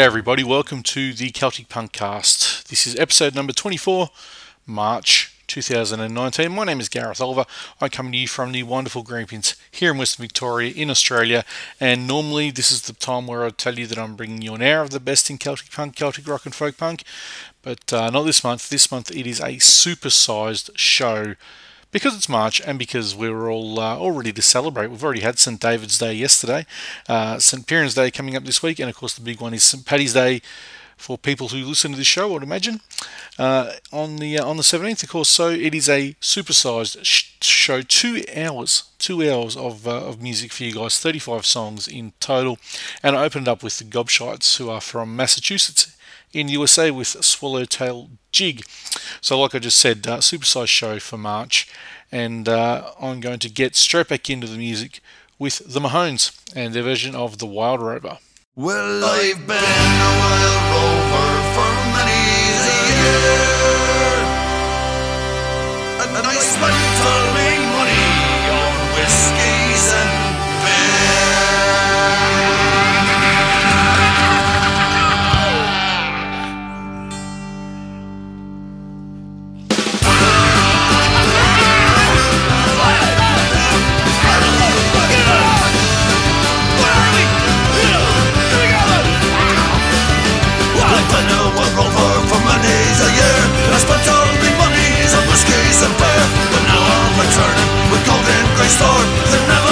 G'day, everybody. Welcome to the Celtic Punkcast. This is episode number 24, March 2019. My name is Gareth Oliver. I come to you from the wonderful Grampians here in Western Victoria in Australia. And normally, this is the time where I tell you that I'm bringing you an hour of the best in Celtic punk, Celtic rock, and folk punk. But uh, not this month. This month, it is a supersized show because it's March and because we're all uh, all ready to celebrate. We've already had St David's Day yesterday, uh, St Piran's Day coming up this week, and of course the big one is St Paddy's Day for people who listen to this show. I'd imagine uh, on the uh, on the 17th, of course. So it is a supersized sh- show, two hours, two hours of uh, of music for you guys, 35 songs in total, and I opened up with the Gobshites, who are from Massachusetts in USA with Swallowtail Jig. So, like I just said, uh, supersized show for March, and uh, I'm going to get straight back into the music with the Mahones and their version of The Wild Rover. Well, I've been a wild rover for many and, golden grey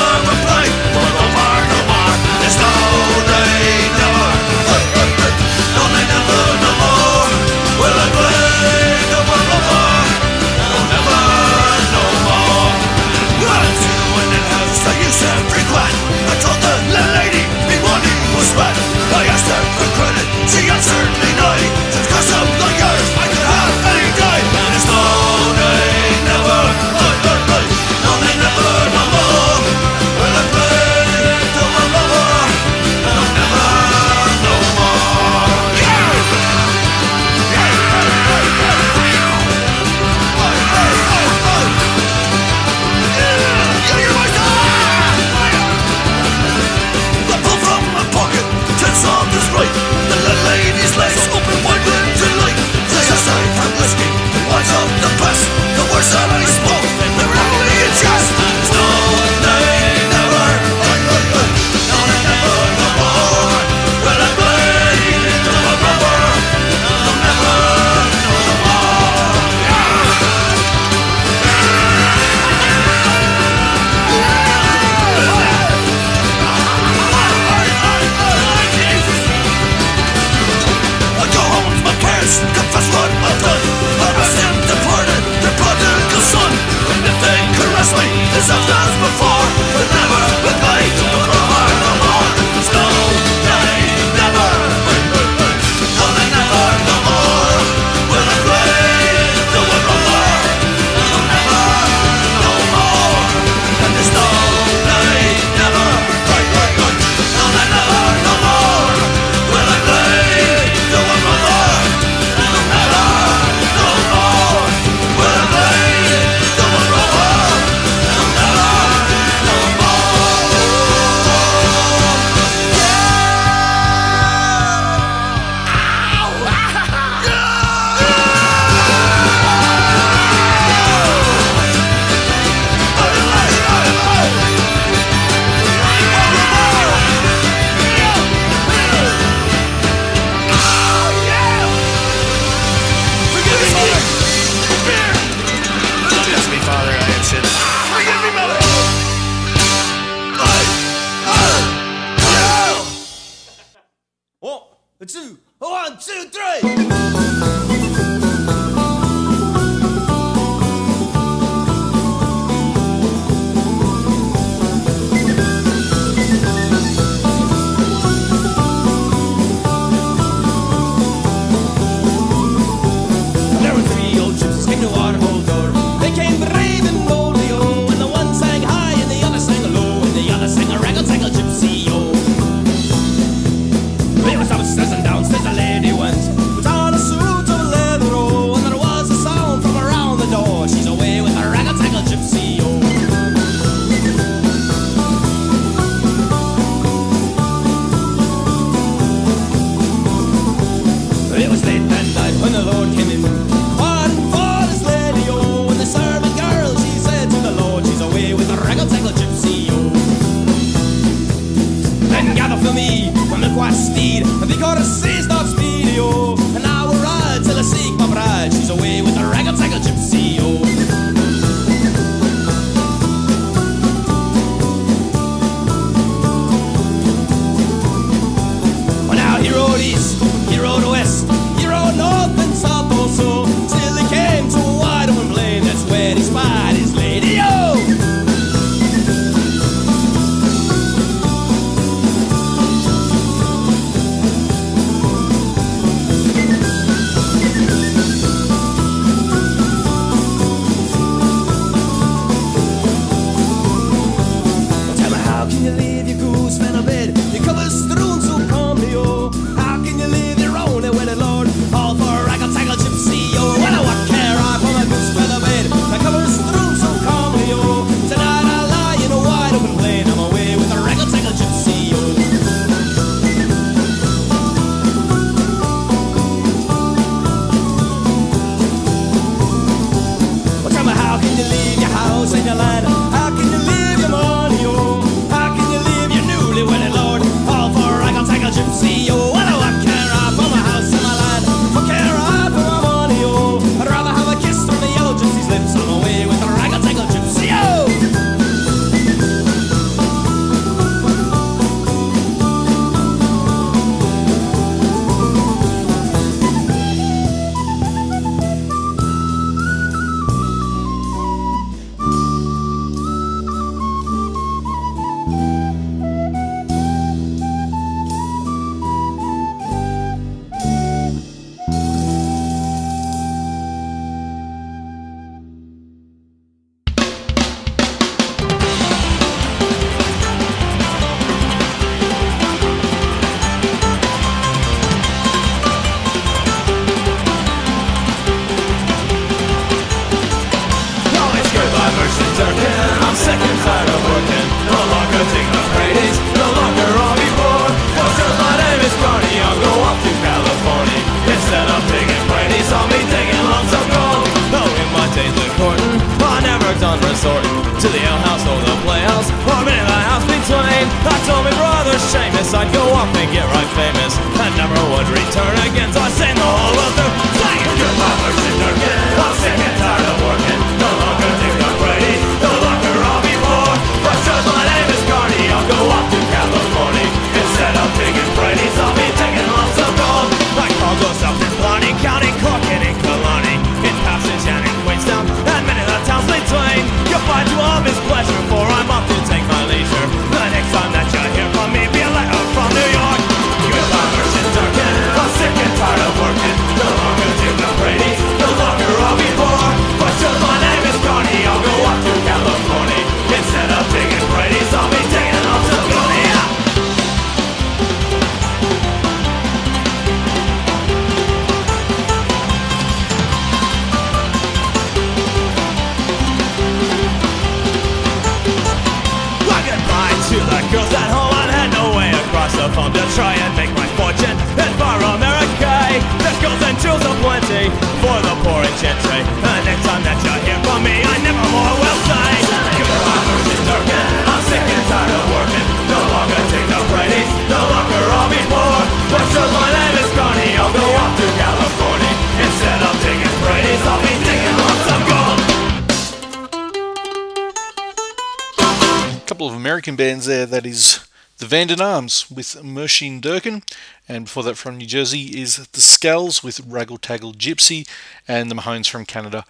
Abandoned Arms with Mershin Durkin, and before that from New Jersey is The Skulls with Raggle Taggle Gypsy, and The Mahones from Canada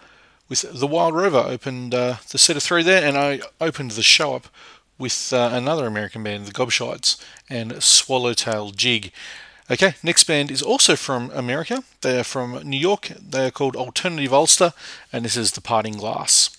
with The Wild Rover opened uh, the set of three there, and I opened the show up with uh, another American band, The Gobshites, and Swallowtail Jig. Okay, next band is also from America. They are from New York. They are called Alternative Ulster, and this is The Parting Glass.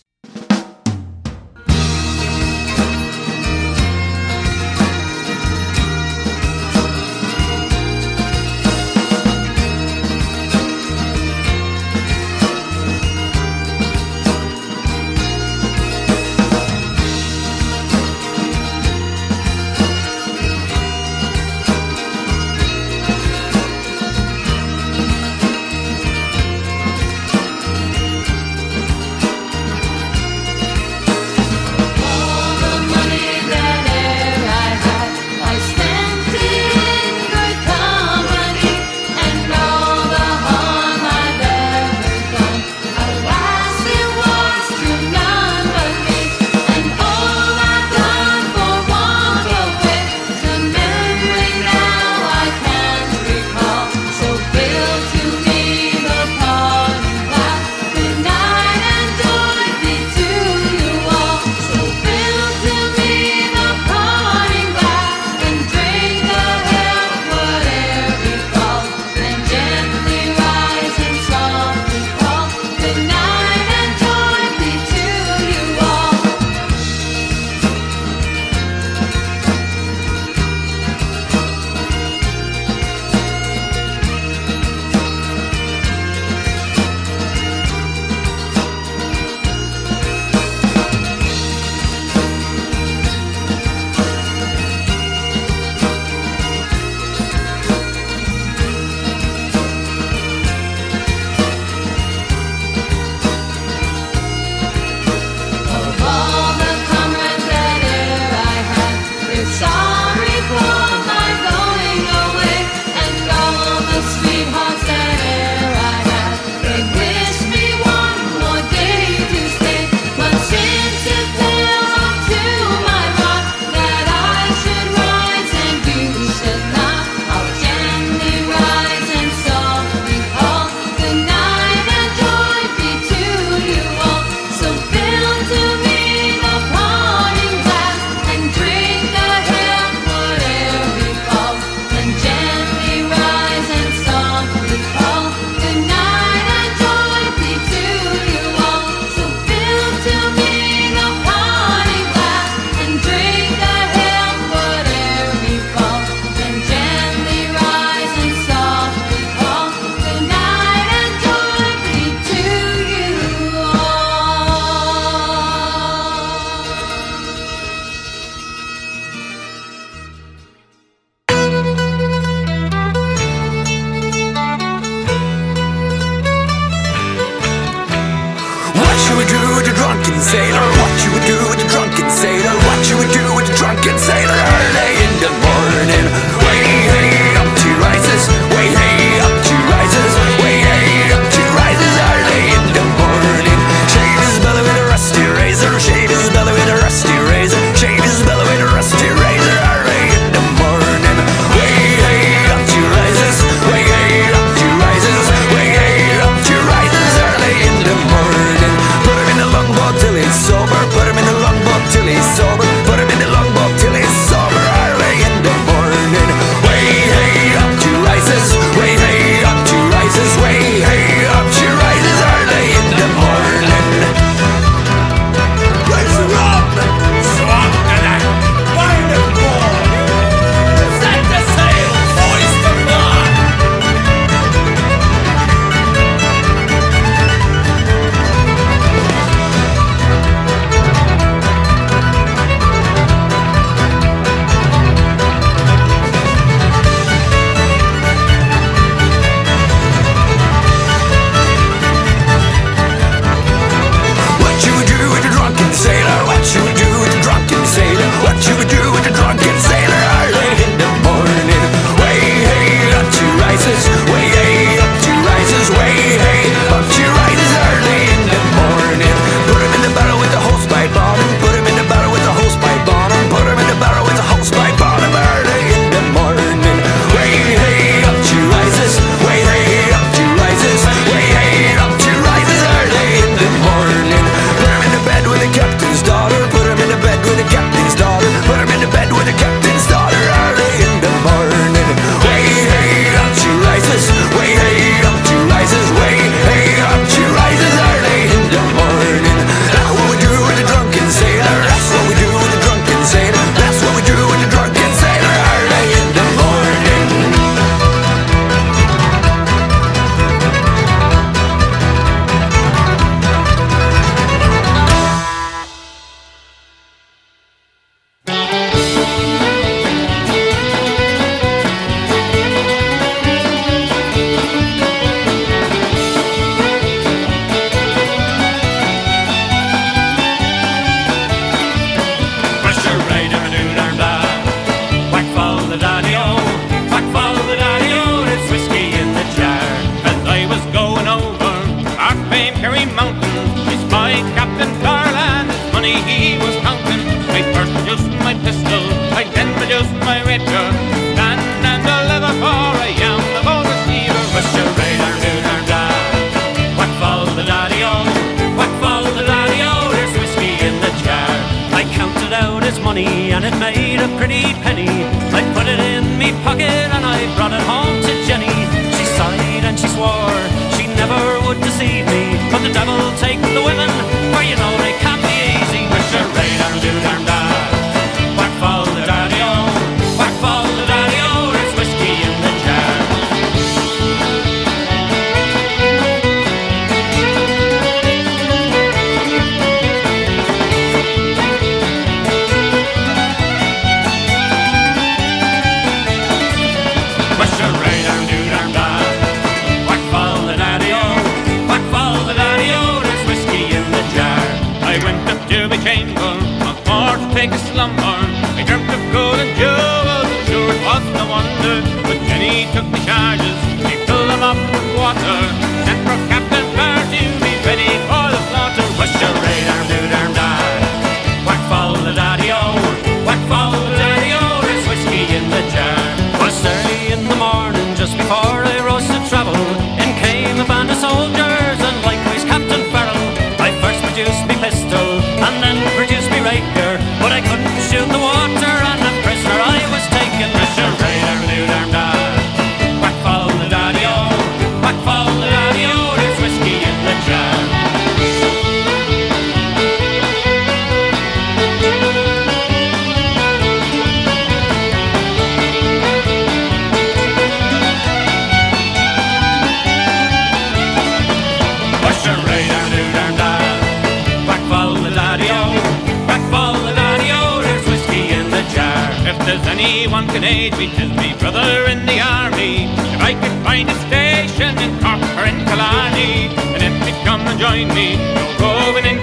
join me. no and in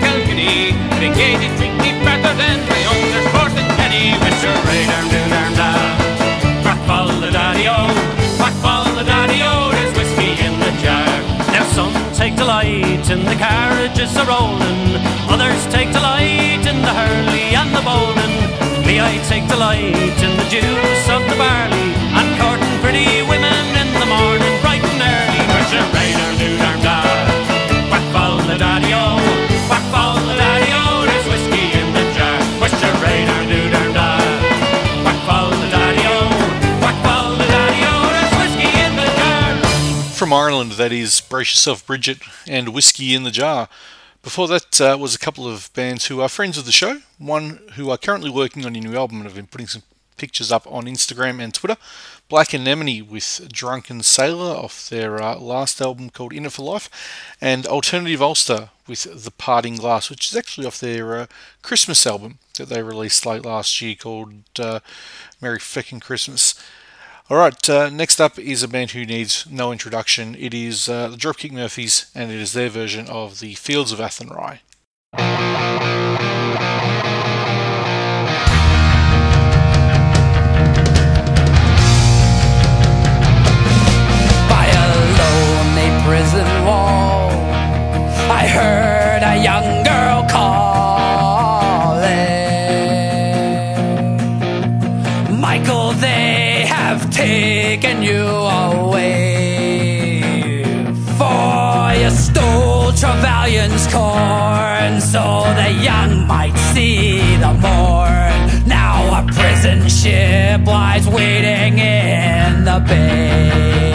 they gave it to me better than my own. There's more than any. Mr. Radar, do darn da. Crack ball the daddy o, crack ball the daddy o. There's whiskey in the jar. Now some take delight in the carriages a rolling, others take delight in the hurley and the bowling. Me, I take delight in the juice of the barley. From Ireland, that is Brace Yourself, Bridget, and Whiskey in the Jar. Before that uh, was a couple of bands who are friends of the show. One who are currently working on a new album and have been putting some pictures up on Instagram and Twitter. Black Anemone with Drunken Sailor off their uh, last album called In It for Life, and Alternative Ulster with The Parting Glass, which is actually off their uh, Christmas album that they released late last year called uh, Merry Feckin' Christmas. All right, uh, next up is a band who needs no introduction. It is uh, the Dropkick Murphys, and it is their version of the Fields of Athenry. by a lonely prison wall. I heard a young taken you away. For you stole Trevelyan's corn, so the young might see the morn. Now a prison ship lies waiting in the bay.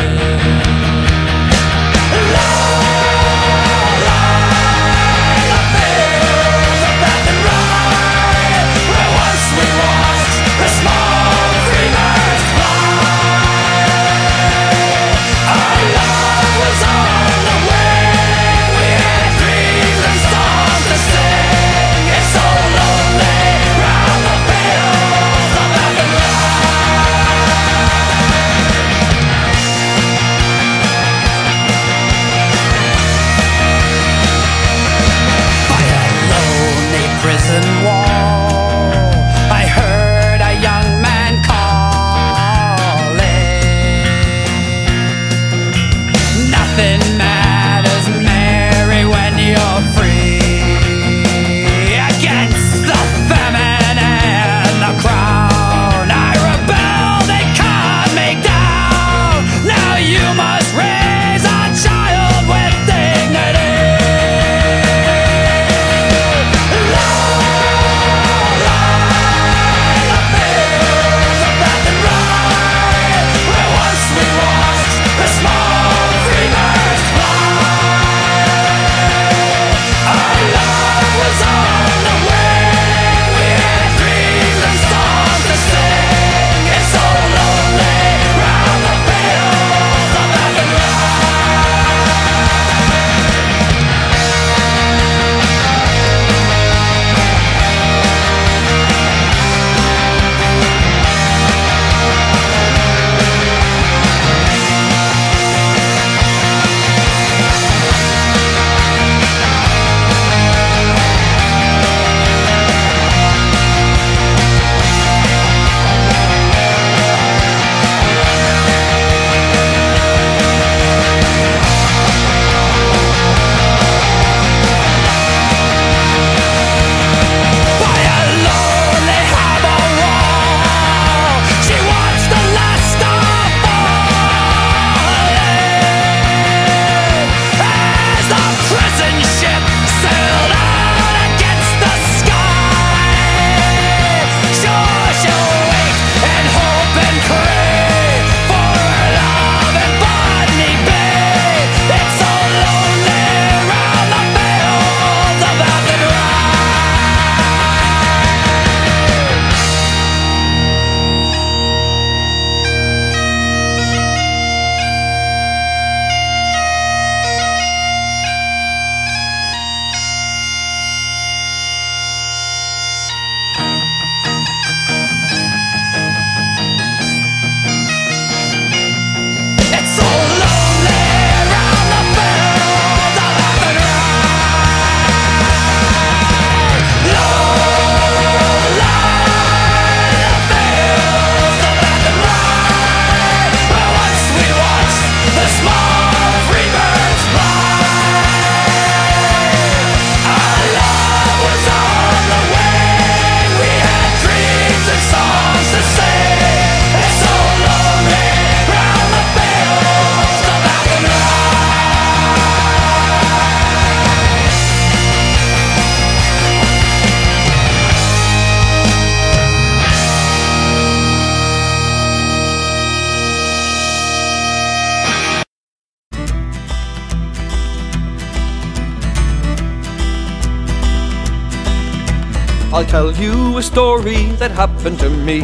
A story that happened to me.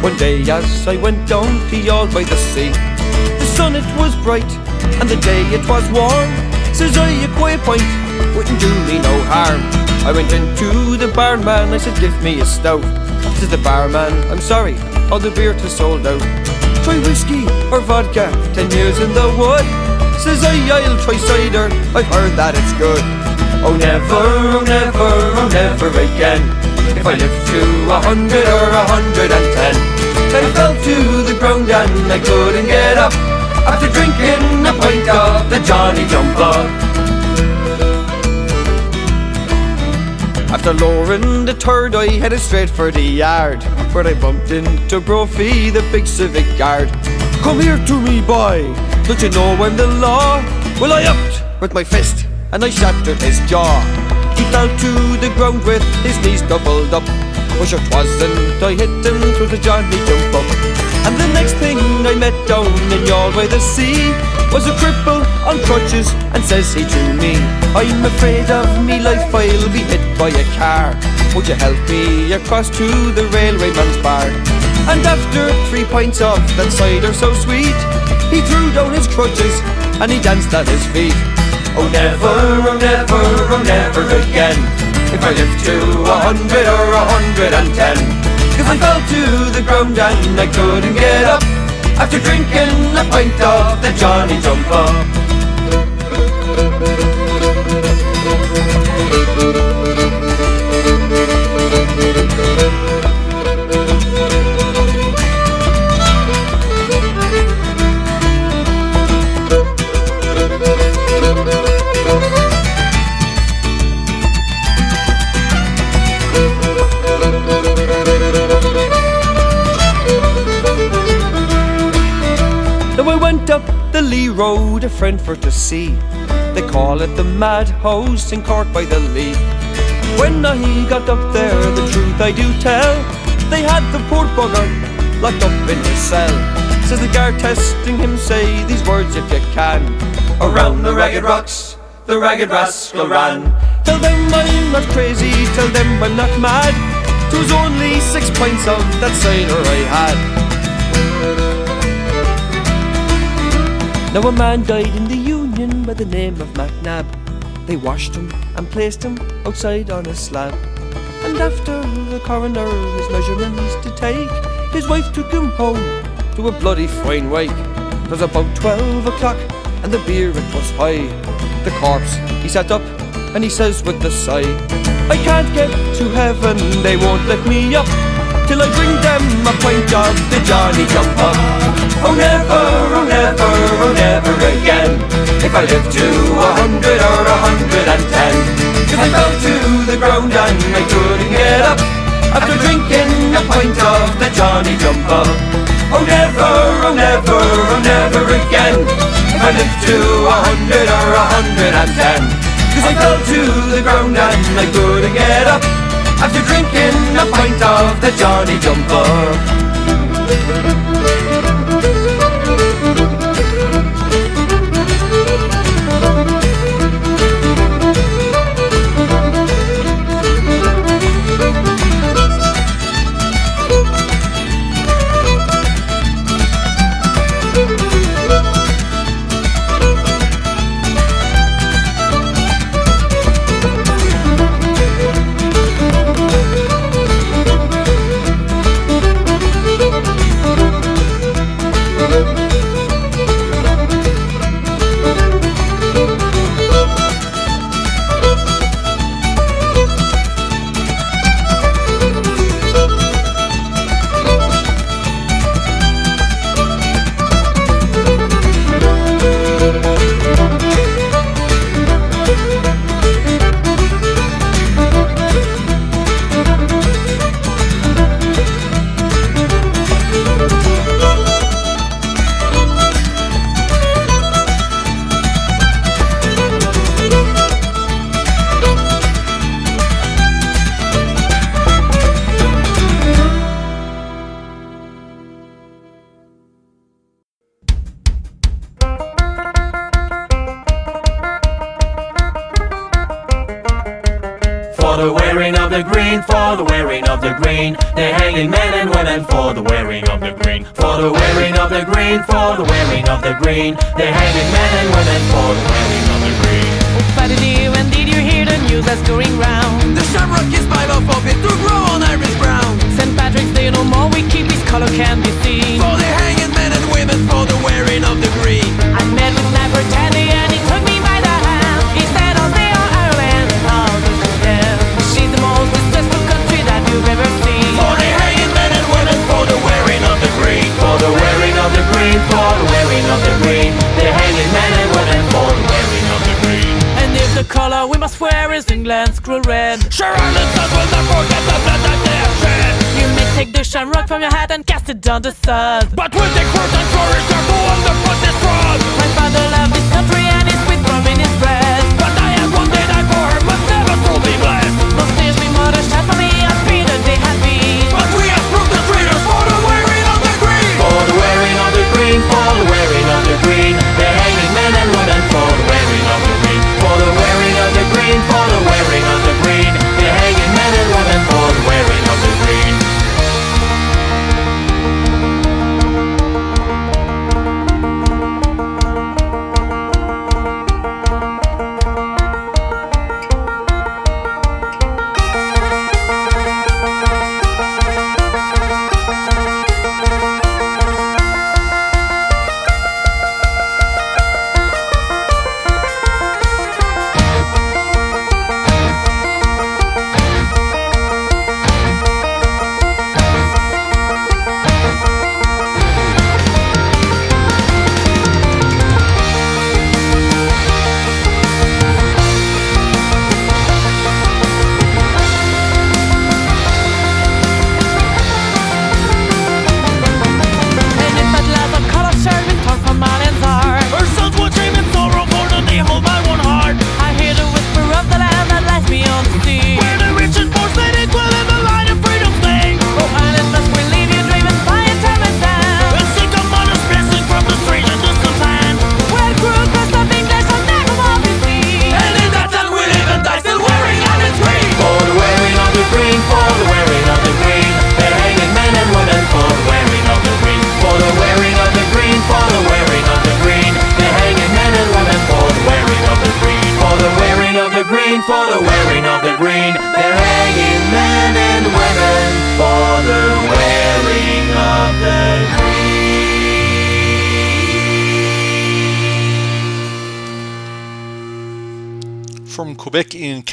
One day as I went down to Youghal by the sea, the sun it was bright and the day it was warm. Says I a quiet pint wouldn't do me no harm. I went into the barman, I said give me a stout. Says the barman, I'm sorry, all the beer to sold out. Try whiskey or vodka, ten years in the wood. Says I, I'll try cider, I've heard that it's good. Oh never, oh never, oh never again. I lived to a hundred or a hundred and ten. I fell to the ground and I couldn't get up after drinking a pint of the Johnny Jump Up. After lowering the third, I headed straight for the yard, where I bumped into Brophy, the big civic guard. Come here to me, boy. Don't you know I'm the law? Well, I upped with my fist and I shattered his jaw. Fell to the ground with his knees doubled up. Oh, sure 'twasn't I hit him through the Johnny jump up. And the next thing I met down in Youghal by the sea was a cripple on crutches and says he to me, I'm afraid of me life, I'll be hit by a car. Would you help me across to the railwayman's bar? And after three pints of that cider so sweet, he threw down his crutches and he danced at his feet. Oh never, oh never, oh never again, if I live to a hundred or a hundred and ten. Cause I fell to the ground and I couldn't get up after drinking a pint of the Johnny Jump Up. Road, a friend for to see. They call it the Madhouse in Cork by the Lee. When I got up there, the truth I do tell, they had the poor bugger locked up in his cell. Says the guard testing him, say these words if you can. Around the ragged rocks, the ragged rascal ran. Tell them I'm not crazy, tell them I'm not mad. Twas only six pints of that cider I had. Now a man died in the Union by the name of MacNab. They washed him and placed him outside on a slab. And after the coroner his measurements to take, his wife took him home to a bloody fine wake. It was about twelve o'clock and the beer it was high. The corpse he sat up and he says with a sigh, I can't get to heaven, they won't let me up till I bring them a pint of the Johnny Jump Up. Oh never, oh never, oh never again, if I live to a hundred or a hundred and ten. Cause I fell to the ground and I couldn't get up after drinking a pint of the Johnny Jump Up. Oh never, oh never, oh never again, if I live to a hundred or a hundred and ten. Cause I fell to the ground and I couldn't get up after drinking a pint of the Johnny Jumper. planted on the But when they hurt and flourish they're the one that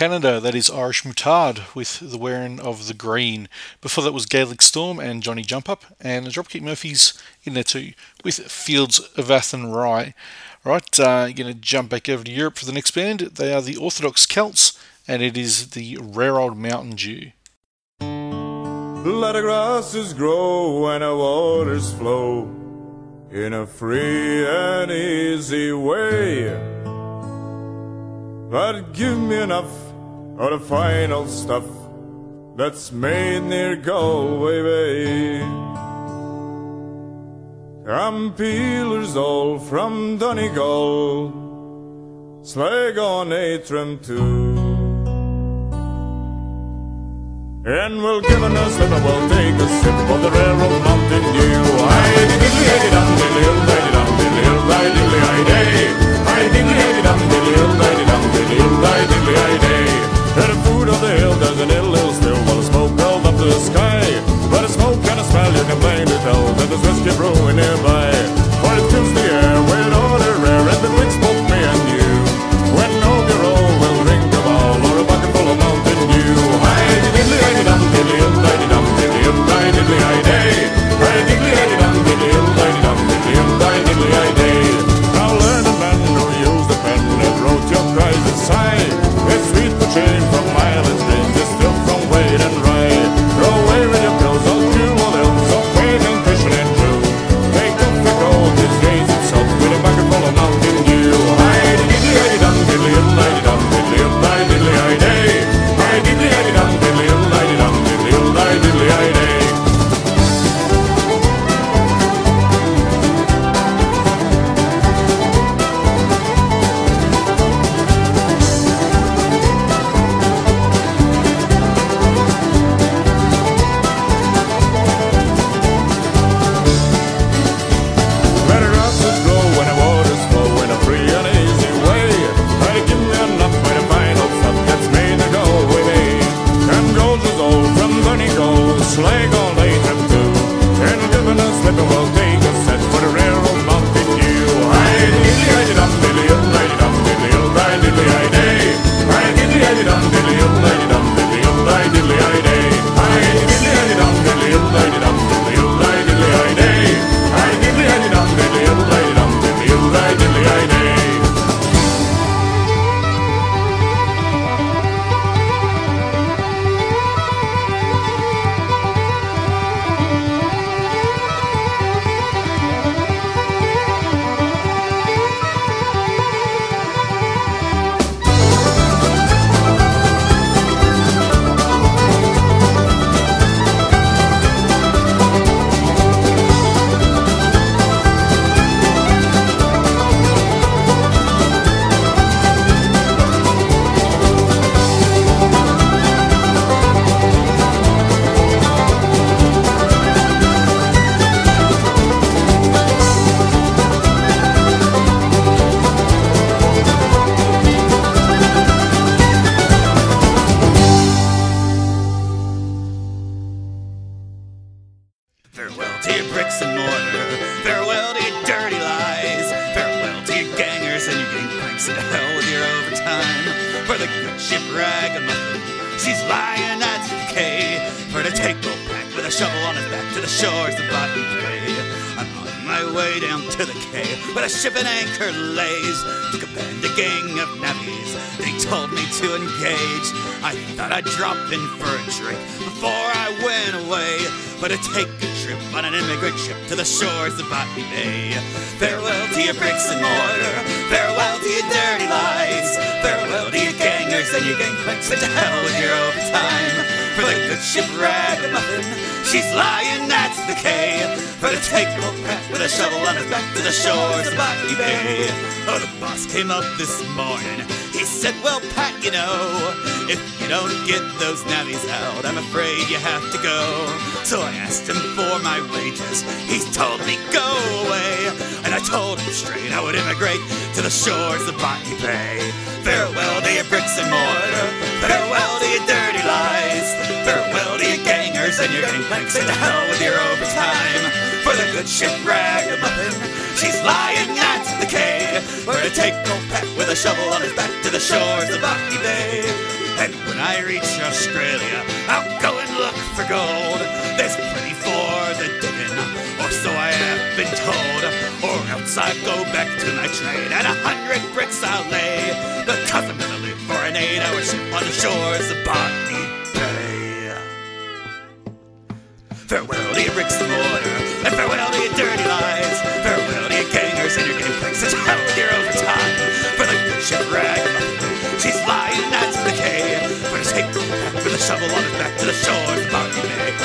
Canada, that is Irish Moutarde with The Wearing of the Green. Before that was Gaelic Storm and Johnny Jump Up, and Dropkick Murphys in there too with Fields of Athenry. Right, uh, going to jump back over to Europe for the next band. They are the Orthodox Celts, and it is the Rare Old Mountain Dew. Let the grasses grow and the waters flow in a free and easy way. But give me enough of the final stuff that's made near Galway Bay. I'm peelers all from Donegal, Sligo on Leitrim too. And we'll give an a sip, and we'll take a sip of the railroad mountain dew. I diddly hate it, I'm diddly ill, diddly dum, diddly ill, diddly I day. I diddly hate it, I'm diddly ill, diddly dum, diddly ill, diddly I day. And the food of the hill does an ill, ill still While the smoke curled up to the sky. But the smoke and the smell you can plainly tell That there's whiskey brewing nearby. He told me go away, and I told him straight I would immigrate to the shores of Botany Bay. Farewell to your bricks and mortar, farewell to your dirty lies, farewell to your gangers and your gangplanks, and to hell with your overtime. For the good ship ragamuffin, she's lying at the quay. We're to take old Pat with a shovel on his back to the shores of Botany Bay. And when I reach Australia, I'll go and look for gold. There's plenty for the digging, or so I have been told. Or else I'll go back to my trade, and a hundred bricks I'll lay. Because I'm gonna live for an eight hour ship on the shores of Botany Bay. Farewell to your bricks and mortar, and farewell to your dirty lies. Farewell to your gangers and your game fixes, hell, you're overtime. For the good ship rag, she's lying, that's the take the pack with a shovel on his back to the shore of the Boggy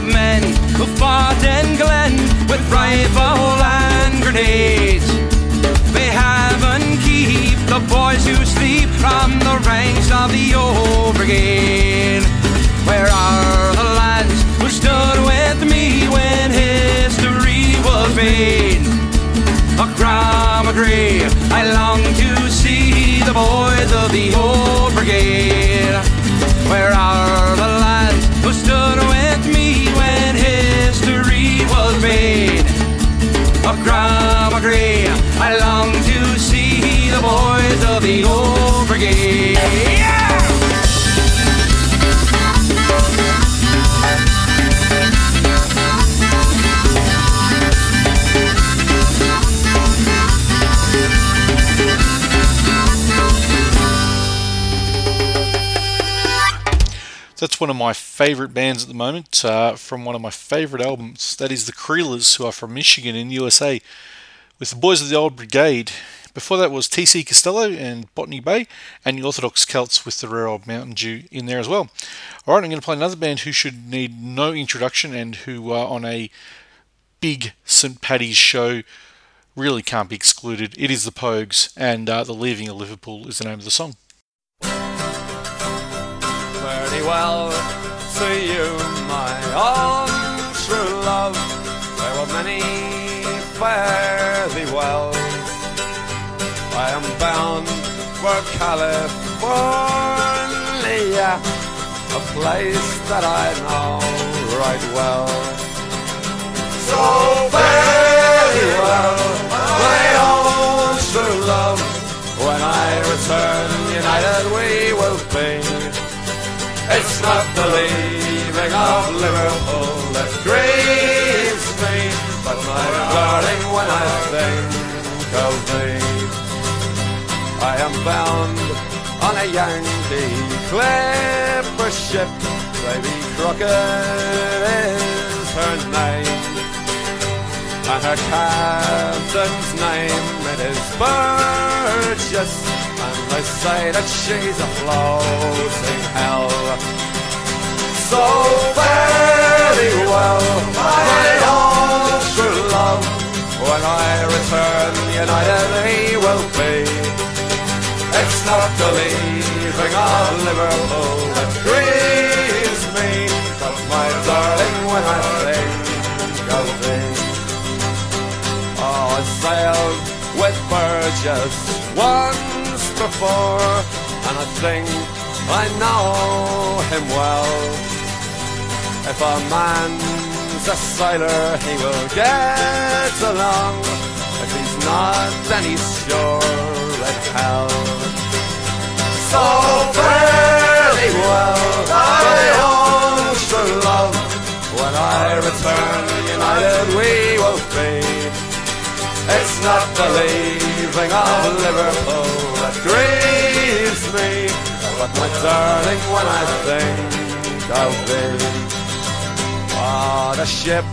of men who fought in Glen with rifle and grenades. They haven't keep the boys who sleep from the ranks of the old. Where are the lads who stood with me when history was made? A agree, I long to see the boys of the old brigade. Where are A Gram agree, I long to see the boys of the old brigade. That's one of my favourite bands at the moment uh, from one of my favourite albums. That is the Creelers, who are from Michigan in the USA, with the Boys of the Old Brigade. Before that was TC Costello and Botany Bay, and the Orthodox Celts with the Rare Old Mountain Dew in there as well. Alright, I'm going to play another band who should need no introduction and who are on a big St. Paddy's show really can't be excluded. It is the Pogues, and uh, The Leaving of Liverpool is the name of the song. Pretty well to you, my own true love. There were many fare thee well. I am bound for California, a place that I know right well. So very well, my own true love. When I return, united we will be. It's not the leaving of Liverpool that grieves me, but my darling, when I think of thee, I am bound on a Yankee clipper ship. Baby Crockett is her name, and her captain's name it is Burgess. They say that she's a floating hell. So very well, my own true love. When I return, united we will be. It's not the leaving of Liverpool that grieves me, but my darling, when I think of thee. Oh, I sailed with Burgess once before, and I think I know him well. If a man's a sailor, he will get along. If he's not, then he's sure at hell. So very well, my own true love. When I return, united. It's not the leaving of Liverpool that grieves me, but my darling, when I think of thee. Ah, the ship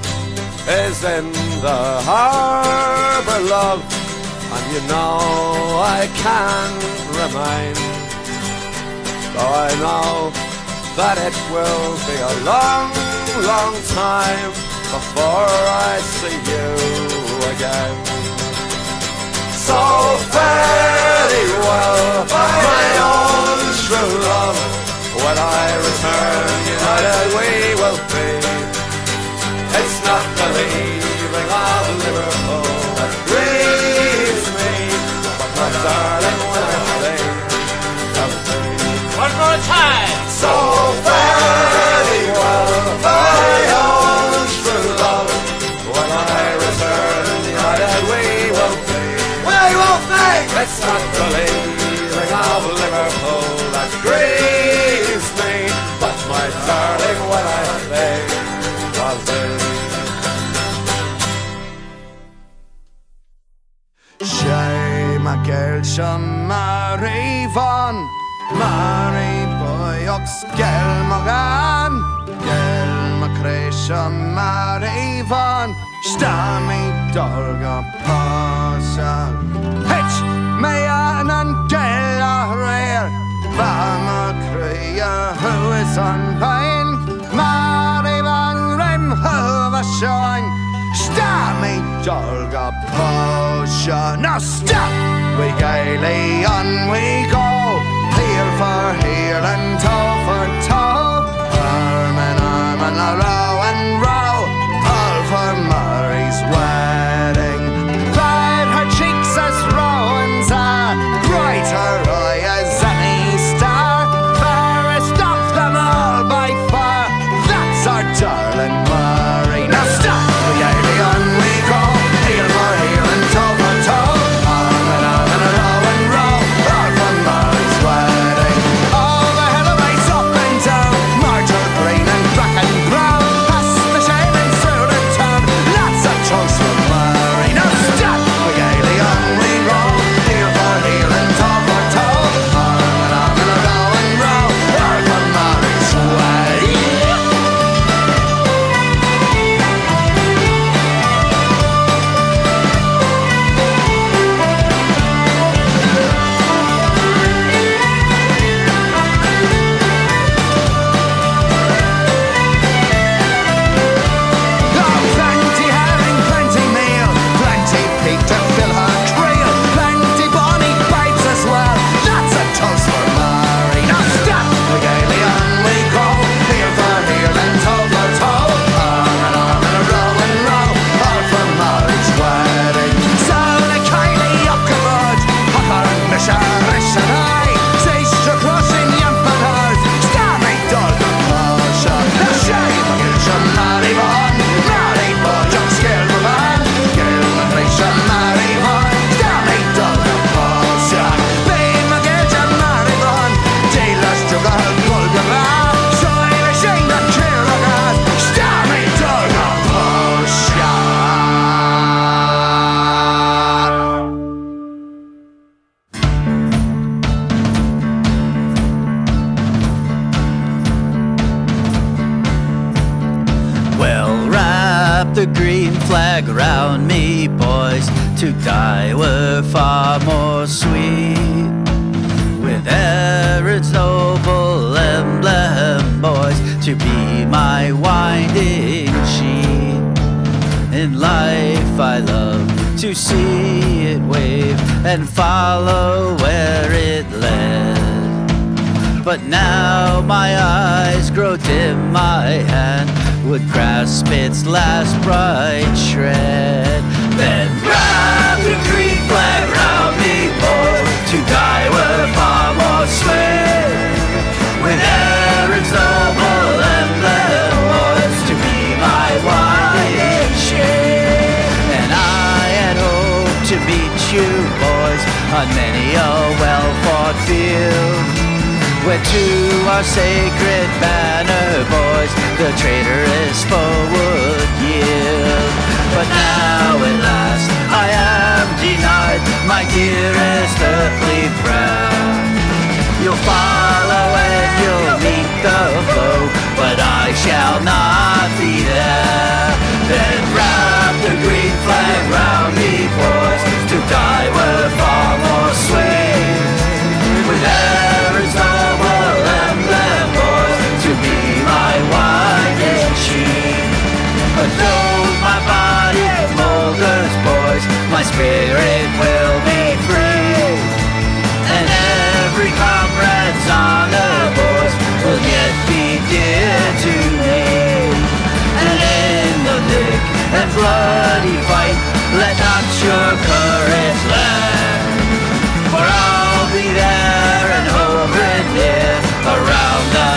is in the harbor, love, and you know I can't remain. Though I know that it will be a long, long time before I see you again. So well, my own true love, when I return, united we will be. It's not the leaving of Gel ma cré sem mar van Stami dolga pasa Hitch me an an gel a rare Farmer Creer, who is on Rim, who a shine. Stammy Dolga Potion. Now stop! We gaily on we go. Here for here and toe for toe. Arm in arm and row and row. To die were far more sweet. With Erin's noble emblem, boys, to be my winding sheet. In life, I love to see it wave and follow where it led. But now my eyes grow dim, my hand would grasp its last bright shred. Then wrap the green flag round me, boys, to die were far more sweet. With Erin's noble emblem, boys, to be my sheet. And I had hoped to meet you, boys, on many a well-fought field. Where to our sacred banner, boys, the traitorous foe would yield. But now at last I am denied my dearest earthly friend. You'll follow and you'll meet the foe, but I shall not be there. Then wrap the green flag round me, boys, to die were far more sweet. With Erin's noble emblem, boys, to be my winding sheet. But though my spirit will be free. And every comrade's honor, boys, will yet be dear to me. And in the thick and bloody fight, let not your courage lag. For I'll be there and over near around the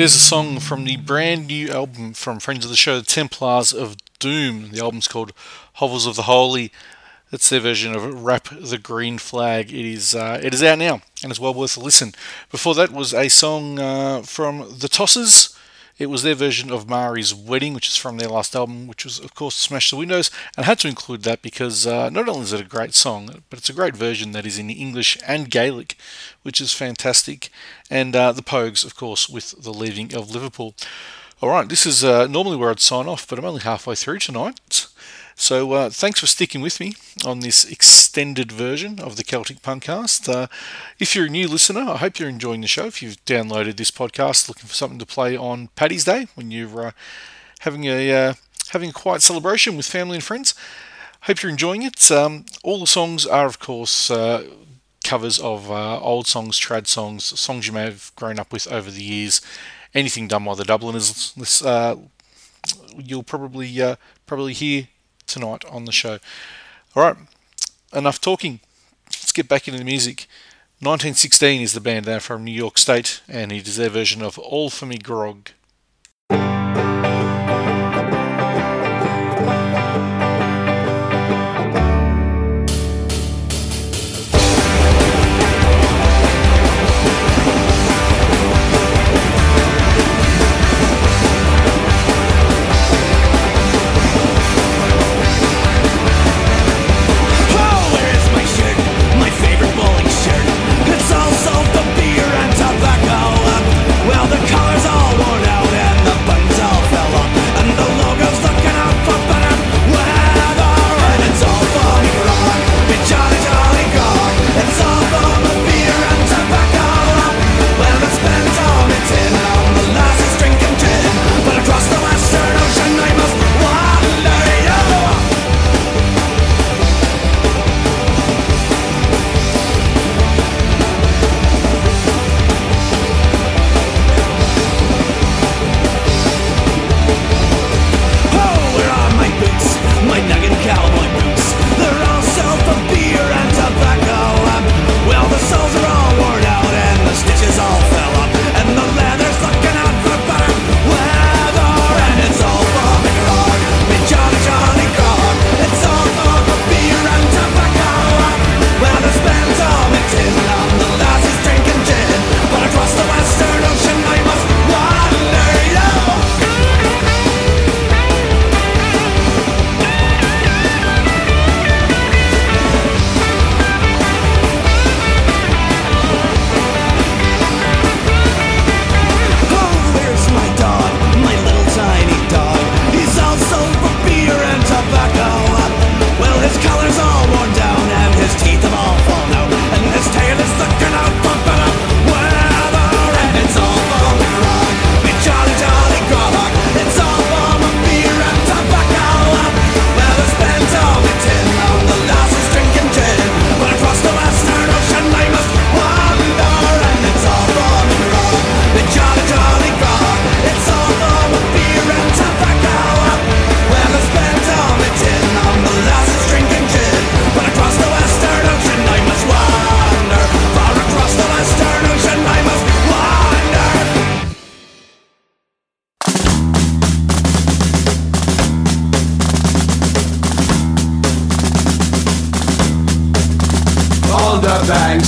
There's a song from the brand new album from friends of the show, the Templars of Doom. The album's called Hovels of the Holy. It's their version of "Wrap the Green Flag." It is uh, it is out now and it's well worth a listen. Before that was a song uh, from the Tossers. It was their version of Mairi's Wedding, which is from their last album, which was, of course, Smash the Windows. And I had to include that because uh, not only is it a great song, but it's a great version that is in English and Gaelic, which is fantastic. And uh, the Pogues, of course, with The Leaving of Liverpool. All right, this is uh, normally where I'd sign off, but I'm only halfway through tonight. So uh, thanks for sticking with me on this extended version of the Celtic Punkcast. Uh, if you're a new listener, I hope you're enjoying the show. If you've downloaded this podcast looking for something to play on Paddy's Day when you're uh, having a uh, having a quiet celebration with family and friends, hope you're enjoying it. Um, all the songs are, of course, uh, covers of uh, old songs, trad songs, songs you may have grown up with over the years. Anything done by the Dubliners, you'll probably probably hear tonight on the show. All right, enough talking. Let's get back into the music. 1916 is the band. They're from New York State, and it is their version of All for Me Grog.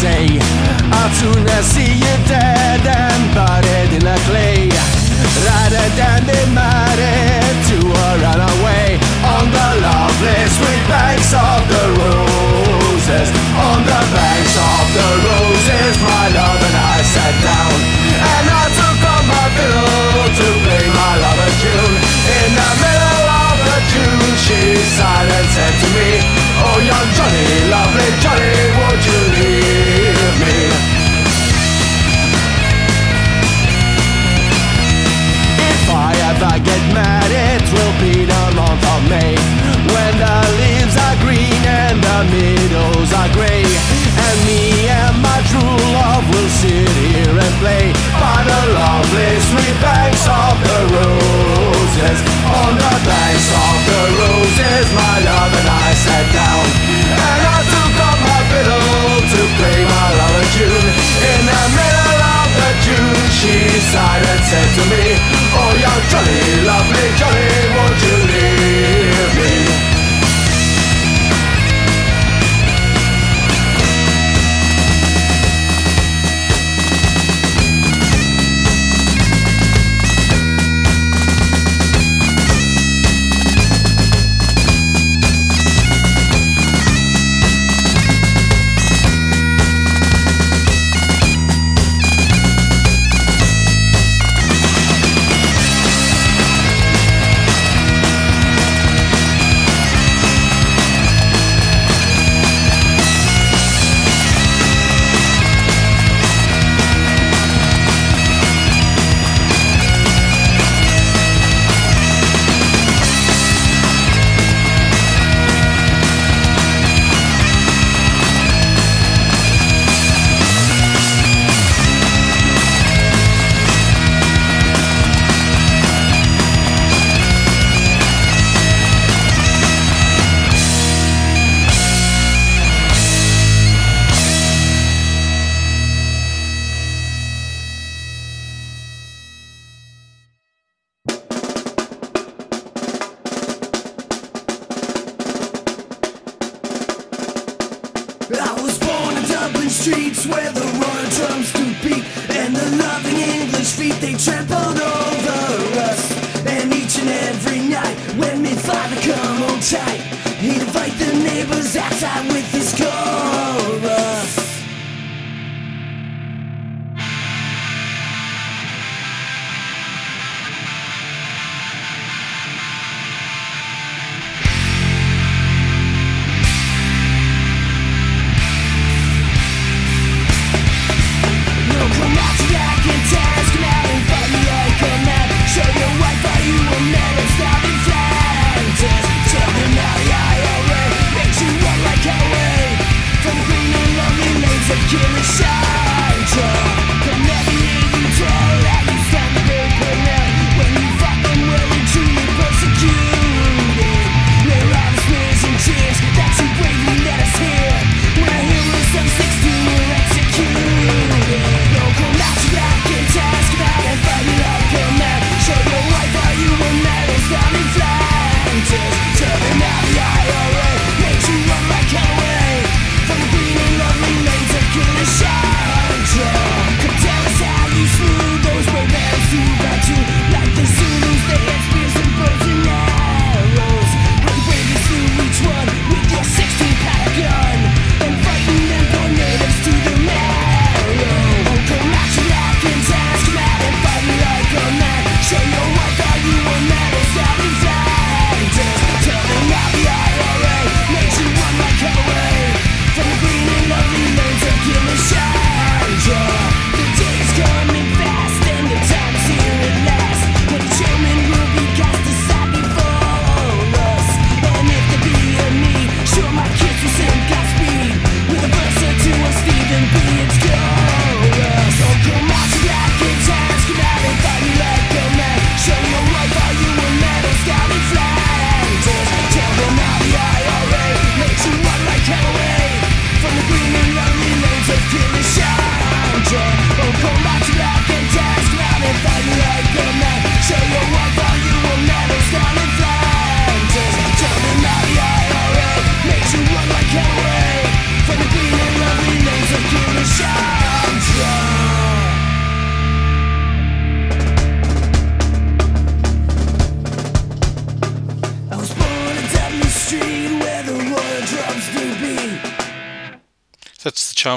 say As soon as see you dead and buried in a clay Rather than be married to a runaway On the lovely sweet banks of the roses On the banks of the roses My love and I sat down And I took on my fiddle to play my love a tune. In the middle of the tune she silent said to me Oh young Johnny, lovely Johnny meadows are grey And me and my true love will sit here and play By the lovely sweet banks of the roses. On the banks of the roses my love and I sat down And I took up my fiddle to play my love a tune. In the middle of the tune she sighed and said to me Oh you're jolly, lovely, jolly, won't you Father, come on tight. He'd invite the neighbors outside with his car.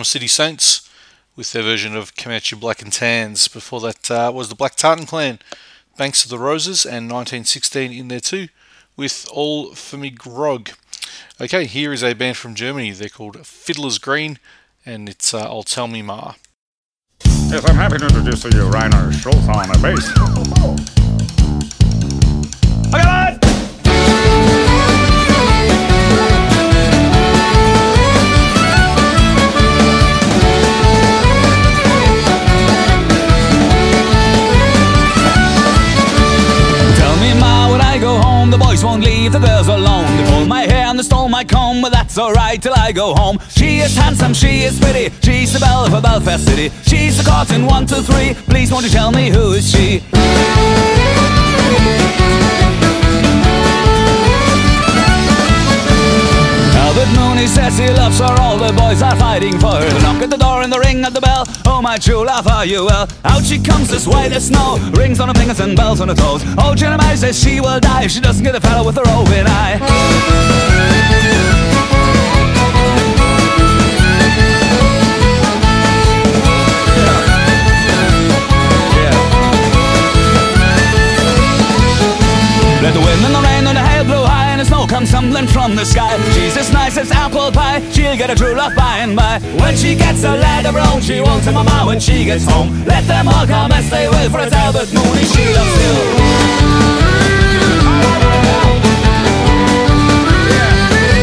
City Saints with their version of Come Black and Tans. Before that uh, was the Black Tartan Clan, Banks of the Roses, and 1916 in there too with All For Me Grog. Okay, here is a band from Germany. They're called Fiddler's Green, and it's uh, I'll Tell Me Ma. Yes, I'm happy to introduce to you Rainer Schulz on the bass. Oh, oh, oh. the girls alone. They pulled my hair and they stole my comb But that's alright till I go home. She is handsome, she is pretty. She's the belle of Belfast City. She's the cotton one, two, three. Please won't you tell me who is she? Albert Mooney says he loves her, all the boys are fighting for her. The knock at the door and the ring at the bell. Oh, my true love, are you well? Out she comes as white as snow, rings on her fingers and bells on her toes. Oh, Jeremiah says she will die if she doesn't get a fellow with her roving eye. Snow from the sky. She's as nice as apple pie, she'll get a true love by and by. When she gets a her own, she won't tell mama when she gets home. Let them all come as they will, for it's Albert Mooney she loves you. Tell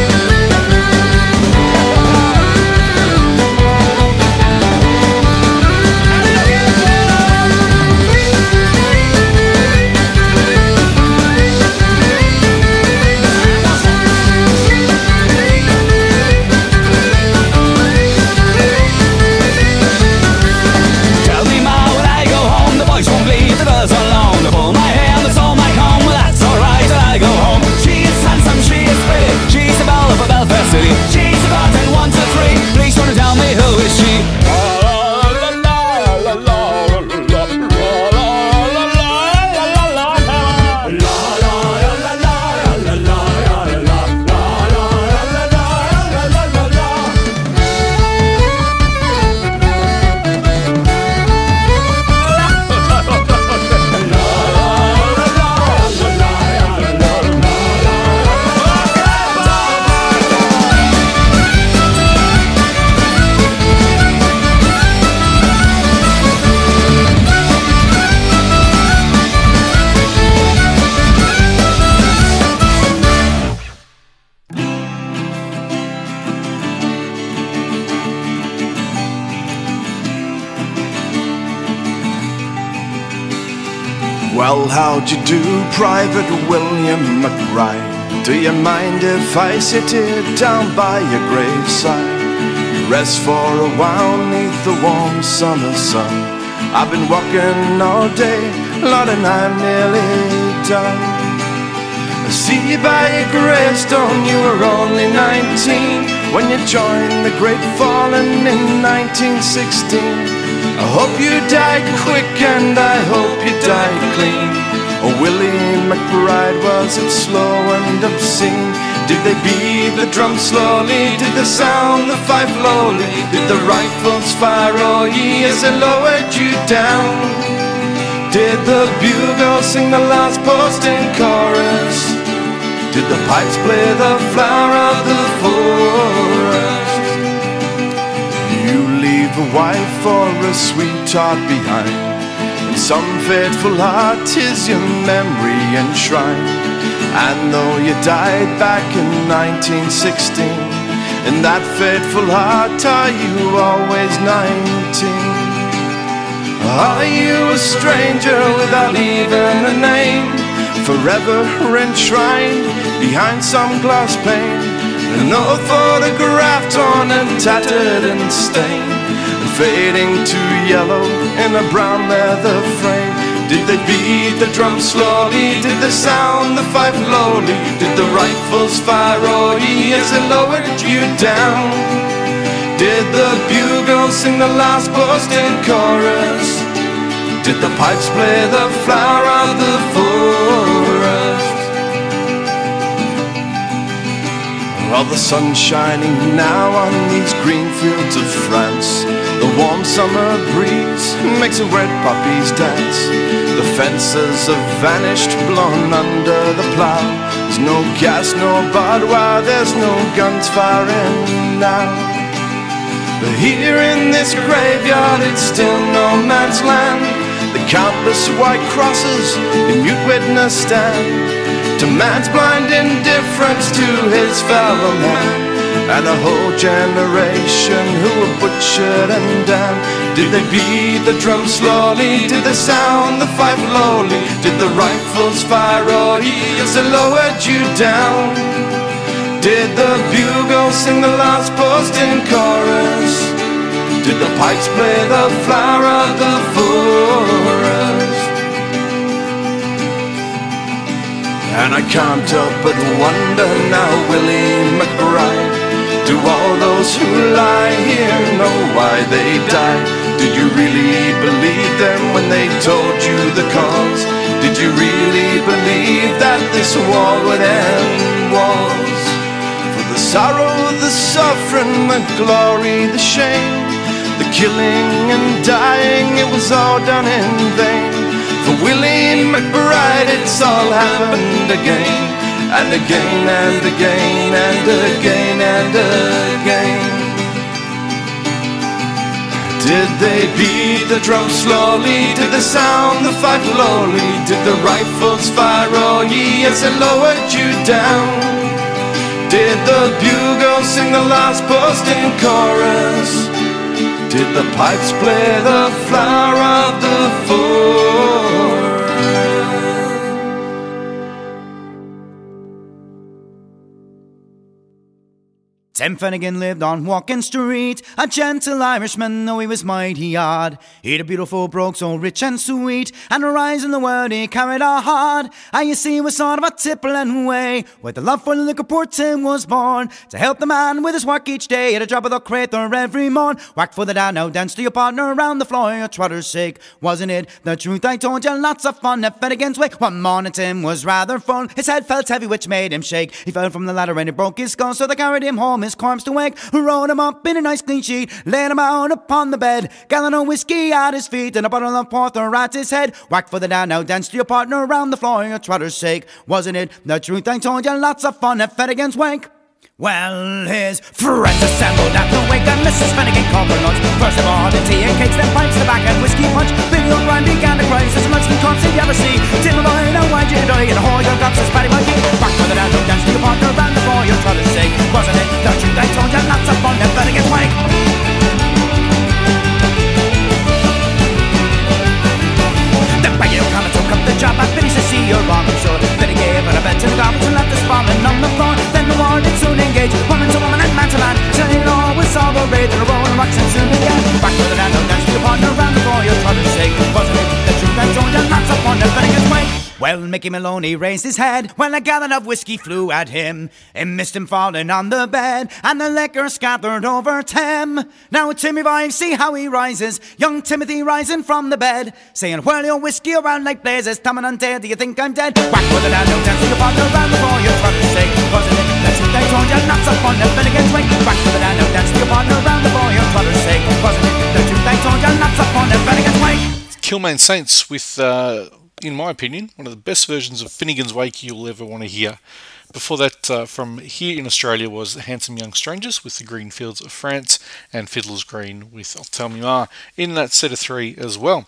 Private William McBride? Do you mind if I sit here down by your graveside? Rest for a while neath the warm summer sun. I've been walking all day, Lord, and I'm nearly done. I see you by your gravestone you were only 19 when you joined the Great Fallen in 1916. I hope you died quick and I hope you died clean. Oh, Willie McBride, was it slow and obscene? Did they beat the drum slowly? Did they sound the fife lowly? Did the rifles fire oh ye as they lowered you down? Did the bugle sing the last post in chorus? Did the pipes play the flower of the forest? You leave a wife or a sweetheart behind. Some fateful heart is your memory enshrined. And though you died back in 1916, in that fateful heart are you always 19? Are you a stranger without even a name? Forever enshrined behind some glass pane. An old photograph torn and tattered and stained, fading to yellow in a brown leather frame. Did they beat the drum slowly? Did they sound the fife lowly? Did the rifles fire ye as they lowered you down? Did the bugle sing the last post in chorus? Did the pipes play the flower of the forest? Well, the sun's shining now on these green fields of France. The warm summer breeze makes the red poppies dance. The fences have vanished, blown under the plow. There's no gas, no barbed wire, there's no guns firing now. But here in this graveyard, it's still no man's land. The countless white crosses in mute witness stand to man's blind indifference to his fellow man. And a whole generation who were butchered and damned. Did they beat the drum slowly? Did they sound the fife lowly? Did the rifles fire ye as they lowered you down? Did the bugle sing the last post in chorus? Did the pipes play the flower of the forest? And I can't help but wonder now, Willie McBride. Do all those who lie here know why they died? Did you really believe them when they told you the cause? Did you really believe that this war would end wars? For the sorrow, the suffering, the glory, the shame, the killing and dying, it was all done in vain. For Willie McBride, it's all happened again, and again, and again, and again, and again. Did they beat the drum slowly? Did they sound the fife lowly? Did the rifles fire all ye as they lowered you down? Did the bugle sing the last post in chorus? Did the pipes play the flower of the forest? Tim Finnegan lived on Walking Street, a gentle Irishman, though he was mighty odd. He'd a beautiful brogue so rich and sweet, and a rise in the world he carried a hard. And ah, you see, was sort of a tippling way, with the love for the liquor poor Tim was born, to help the man with his work each day, at a drop of the crater every morn. Whack for the down, now dance to your partner around the floor, your trotter's sake. Wasn't it the truth I told you? Lots of fun at Finnegan's Wake. One morning Tim was rather full, his head felt heavy, which made him shake. He fell from the ladder and he broke his skull, so they carried him home, his corpse to wake. Rolled him up in a nice clean sheet, laid him out upon the bed. Gallon of whiskey at his feet and a bottle of porter at his head. Whack for the down, now dance to your partner around the floor, your trotter's sake. Wasn't it the truth I told you? Lots of fun at Finnegan's Wake. Well, his friends assembled at the wake and Mrs. Finnegan called the lunch. First of all, the tea and cakes, then pipes, tobacco and whiskey punch. Billy O'Brien began to cry, says, much corpse did you ever see? Tim O'Brien, now why'd you die? And all your guts is Paddy Monkey. Back for the down, don't dance to your partner around the floor, your trotter's sake. Wasn't it the truth I told you? Lots of fun at Finnegan's Wake. Then Peggy O'Connor took up the job and Billy said, see you're on the shore. Billy gave her a bed to the goblins and left us falling on the floor. Then the war did soon engage, woman to woman and man to man. Saying all was all the rage and a roll and rocks and soon began. Back to the land, dance to your partner around the floor, your trotter's sake. Wasn't it the truth I told you? Lots of fun at Finnegan's Wake. Well, Mickey Maloney raised his head when a gallon of whiskey flew at him. It missed him falling on the bed, and the liquor scattered over Tim. Now Timmy boy, see how he rises. Young Timothy rising from the bed, saying, Whirl your whiskey around like blazes. Tom and Dale, do you think I'm dead? Whack with it down, no dance to your partner around the floor, your trotter's sake. Wasn't it? They told you, not so fun at Finnegan's Wake. Whack with it down, no dance to your partner around the floor, your sake. The truth they Wake. Kilmaine Saints with, uh, in my opinion, one of the best versions of Finnegan's Wake you'll ever want to hear. Before that, uh, from here in Australia, was Handsome Young Strangers with the Green Fields of France and Fiddler's Green with I'll Tell Me Ma in that set of three as well.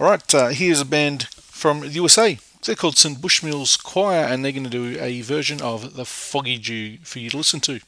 Alright, uh, here's a band from the USA. They're called St. Bushmills Choir and they're going to do a version of The Foggy Dew for you to listen to.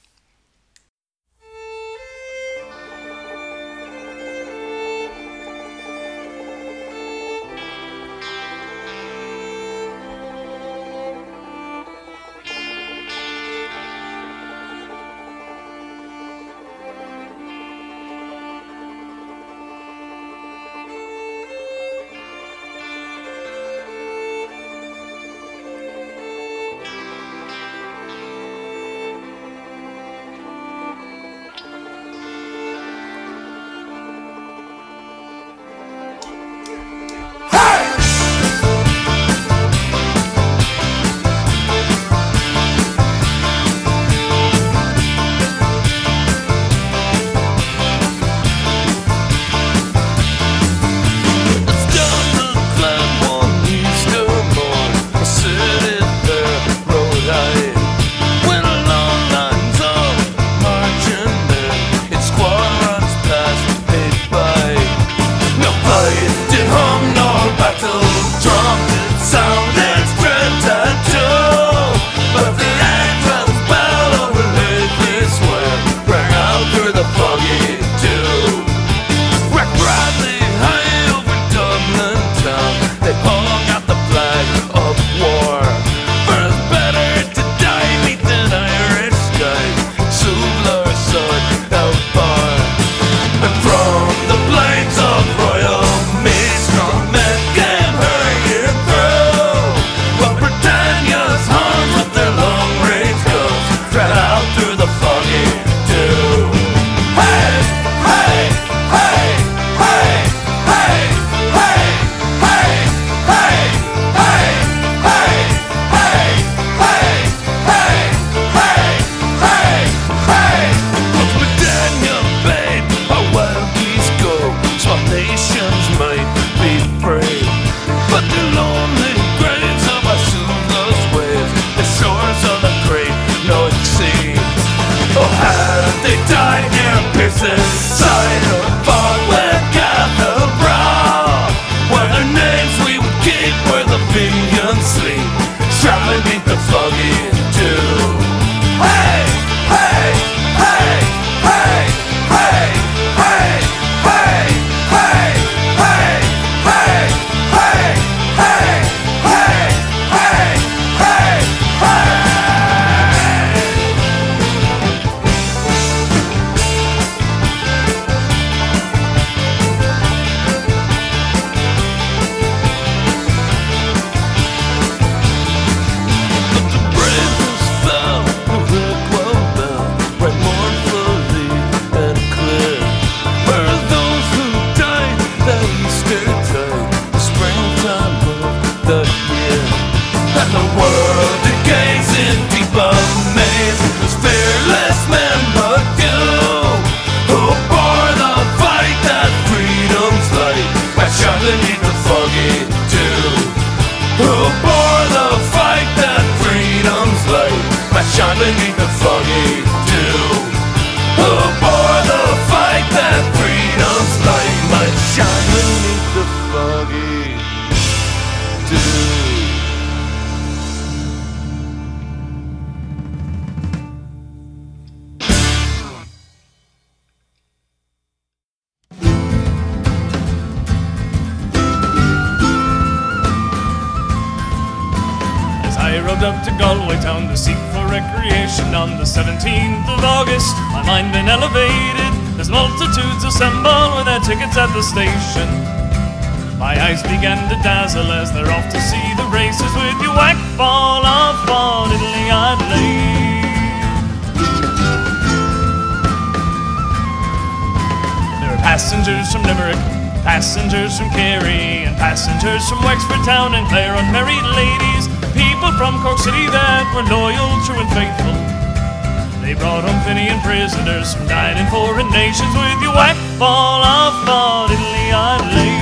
Prisoners from dying in foreign nations with you whack fall off on Italy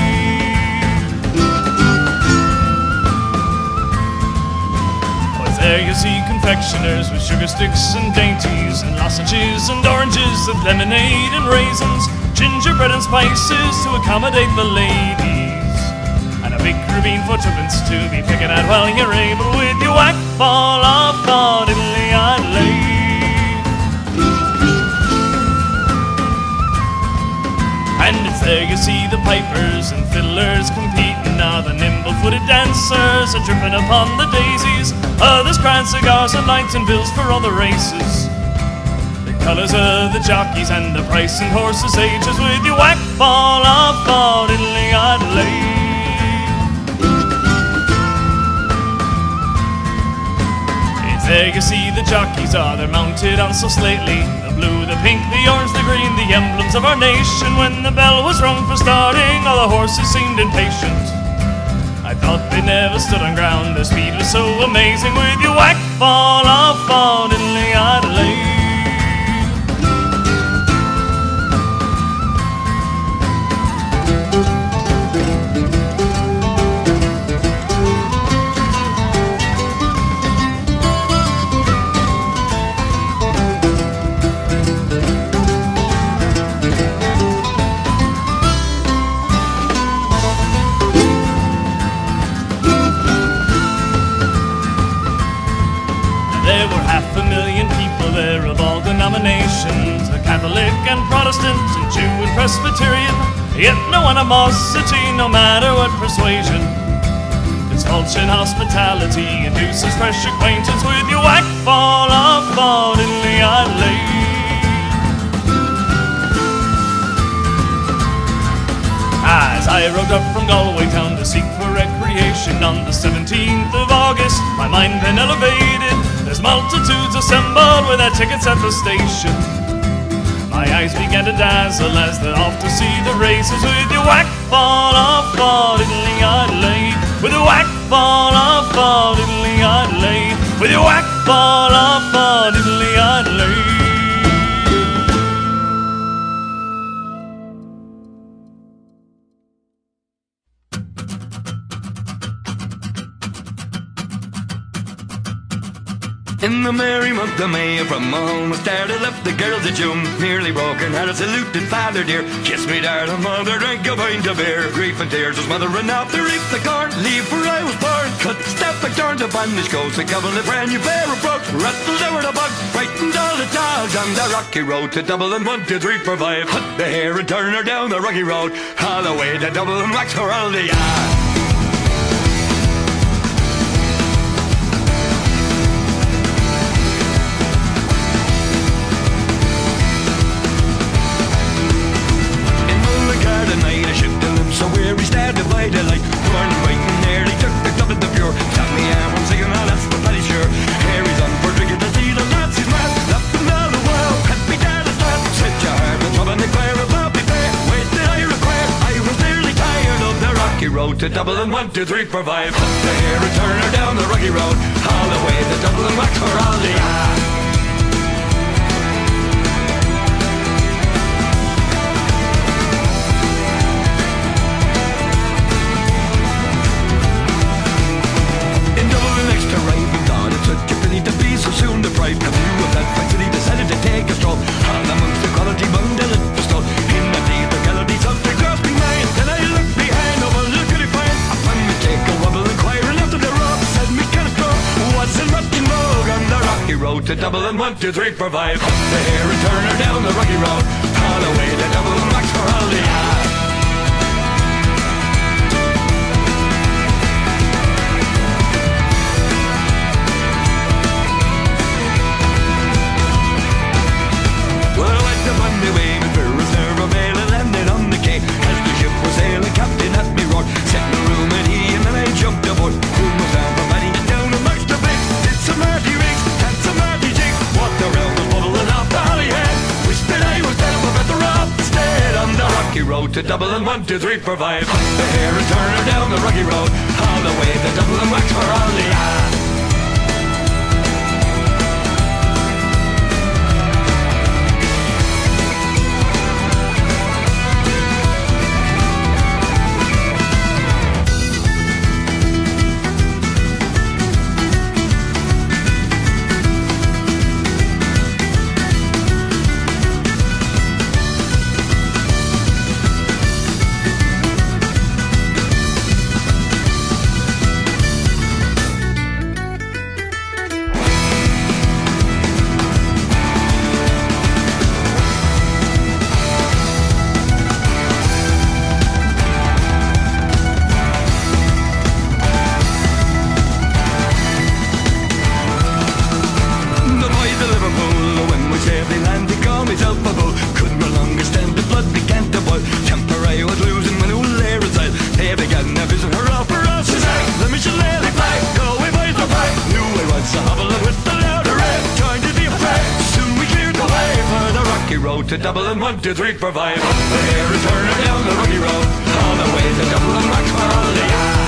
Was there you see confectioners with sugar sticks and dainties and lozenges and oranges and lemonade and raisins, gingerbread and spices to accommodate the ladies, and a big rubine for tuppence to be picking at while you're able with your whack ball off on Italy there you see the pipers and fiddlers competing. Now the nimble-footed dancers are tripping upon the daisies. Others crying cigars and nineteen bills for all the races. The colours of the jockeys and the price and horses' ages with your whack ball off on Italy Adelaide. There you see the jockeys are they're mounted on so slightly. Blue, the pink, the orange, the green, the emblems of our nation. When the bell was rung for starting, all the horses seemed impatient. I thought they never stood on ground. Their speed was so amazing with your whack fall off on Italy Adelaide. Yet no animosity, no matter what persuasion. Its culture and hospitality induces fresh acquaintance with your whack ball off on Italy Adelaide. As I rode up from Galway town to seek for recreation on the 17th of August, my mind been elevated. There's multitudes assembled with their tickets at the station. Eyes began to dazzle as they're off to see the races with your whack ball off on Italy Adelaide. With your whack ball off on Italy Adelaide. With your whack ball off on Italy Adelaide. In the merry month of May, from home we started, left the girls at June, nearly broken. Had a saluted father dear, kiss me darling mother, drank a pint of beer. Grief and tears was mothering to reap the corn, leave where I was born. Cut step back turn to banish coast, a couple of brand new pair of brogues, rattled over the bug, frightened all the dogs on the rocky road to Dublin. One, two, three, four, five. Cut the hair and turn her down the rocky road, all the way to Dublin, wax her all the yard. To Dublin, one, two, three, four, five Up the hair and turn her down the rocky road All the way to Dublin, wax for all the ah. To Dublin one two three four five. Up the hair and turn her down the rocky road Dublin, one, two, three, four, five. The hair is turning down the rocky road, road to Dublin. One, two, three, four, five. The hair is turning down the rocky road. All the way to Dublin, rock for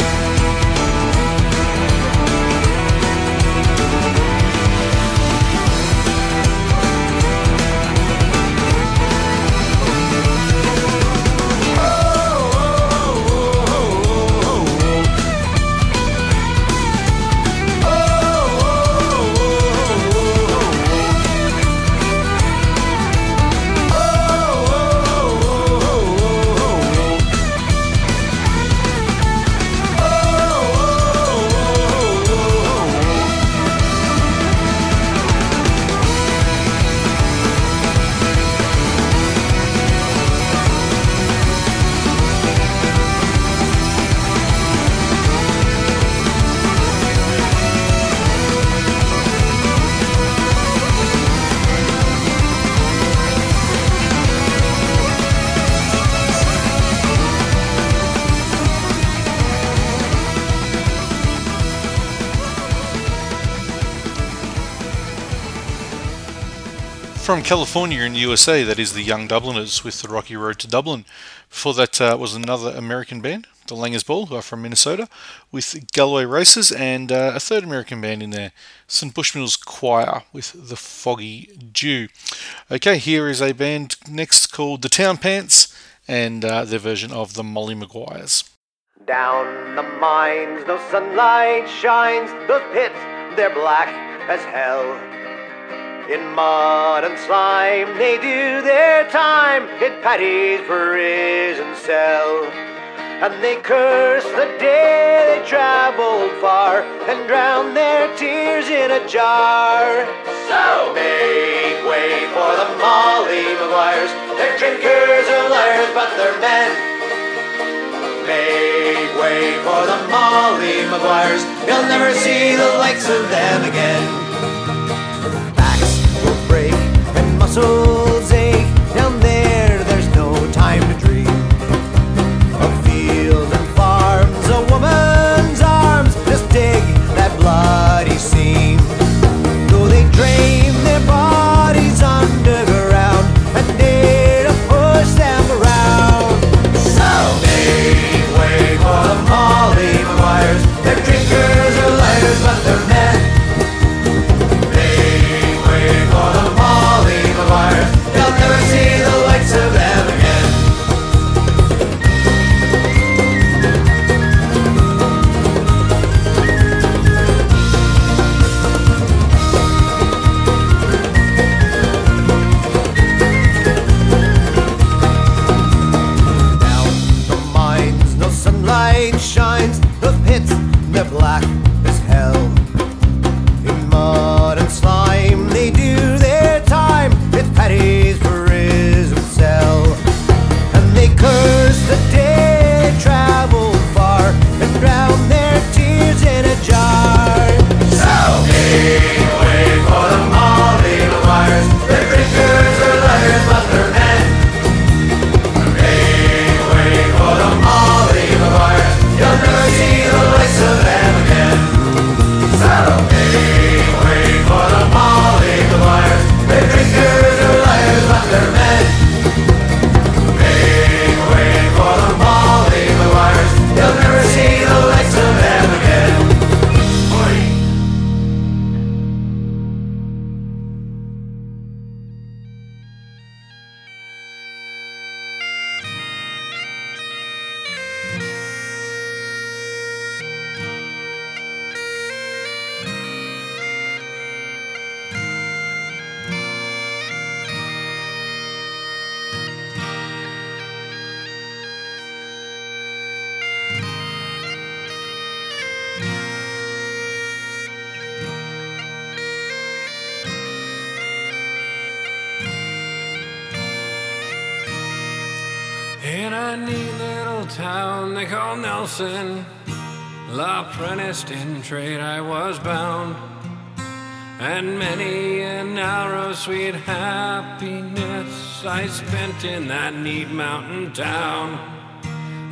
From California in the USA, that is the Young Dubliners with the Rocky Road to Dublin. Before that uh, was another American band, the Langers Ball, who are from Minnesota, with Galloway Races, and uh, a third American band in there, St. Bushmills Choir, with The Foggy Dew. Okay, here is a band next called The Town Pants, and uh, their version of the Molly Maguires. Down the mines, no sunlight shines. Those pits, they're black as hell. In mud and slime, they do their time in Paddy's prison cell. And they curse the day they traveled far and drown their tears in a jar. So make way for the Molly Maguires. They're drinkers or liars, but they're men. Make way for the Molly Maguires. You'll never see the likes of them again. And In trade, I was bound, and many a narrow, sweet happiness I spent in that neat mountain town.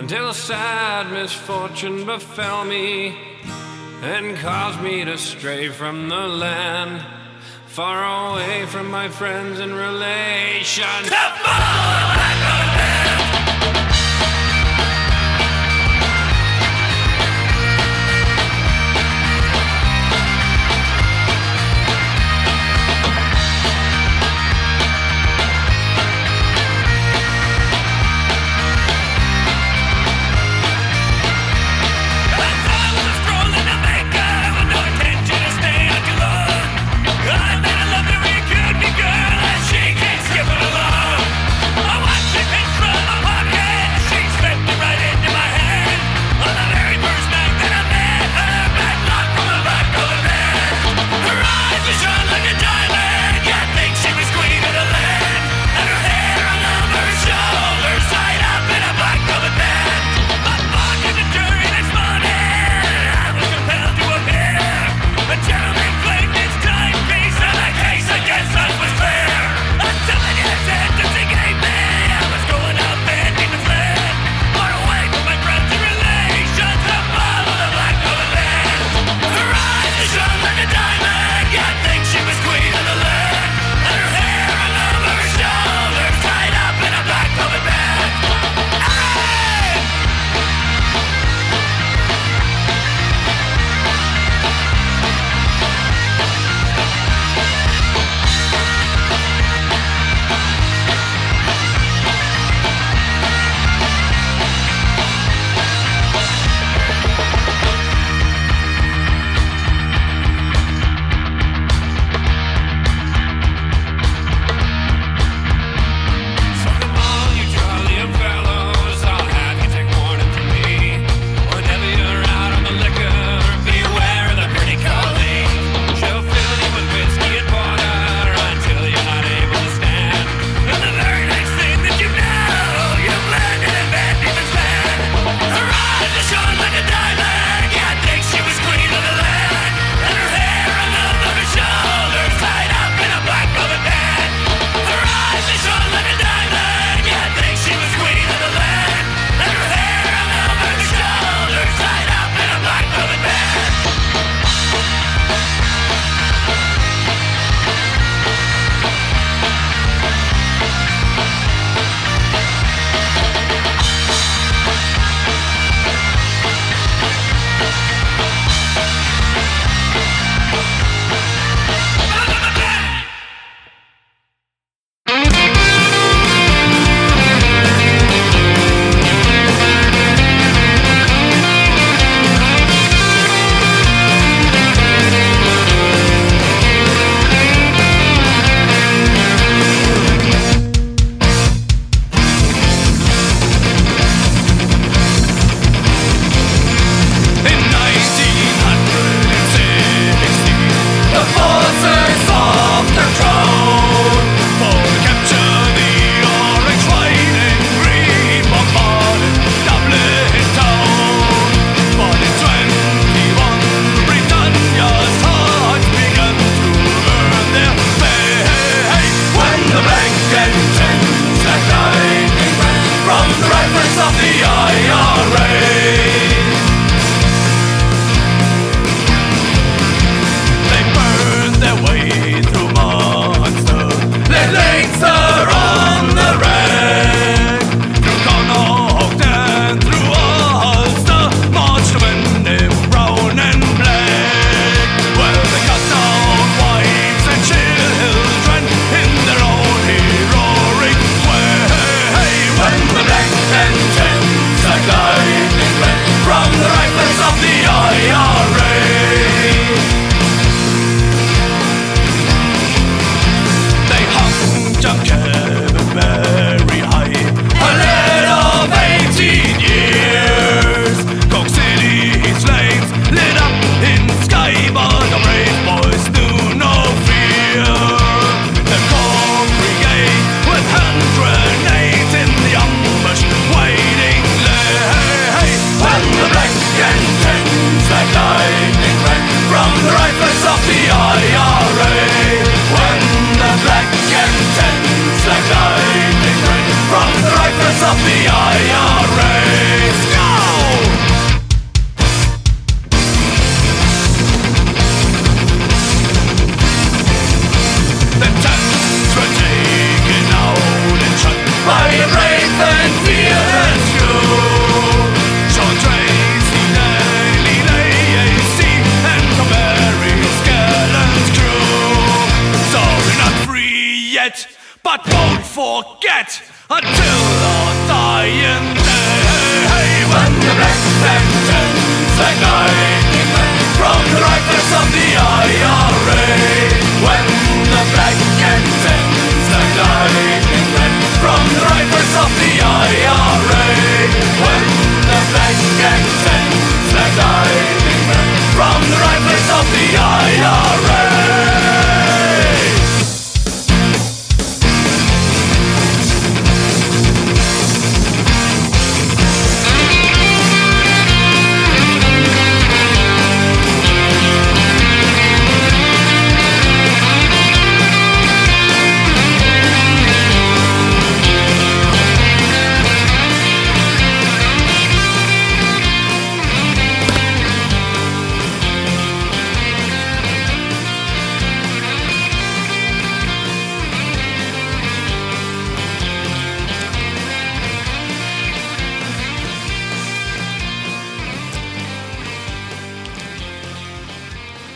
Until sad misfortune befell me and caused me to stray from the land, far away from my friends and relations. I met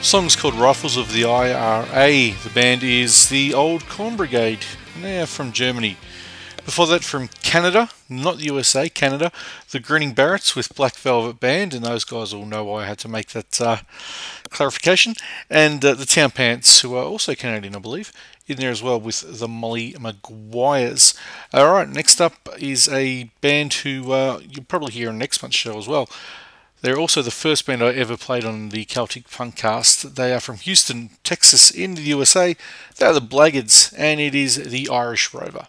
Song's called Rifles of the IRA. The band is the Old Corn Brigade, they are from Germany. Before that, from Canada, not the USA, Canada, the Grinning Barretts with Black Velvet Band, and those guys all know why I had to make that uh, clarification. And uh, the Town Pants, who are also Canadian, I believe, in there as well with the Molly Maguires. All right, next up is a band who uh, you'll probably hear on next month's show as well. They're also the first band I ever played on the Celtic Punkcast. They are from Houston, Texas, in the USA. They are the Blaggards, and it is the Irish Rover.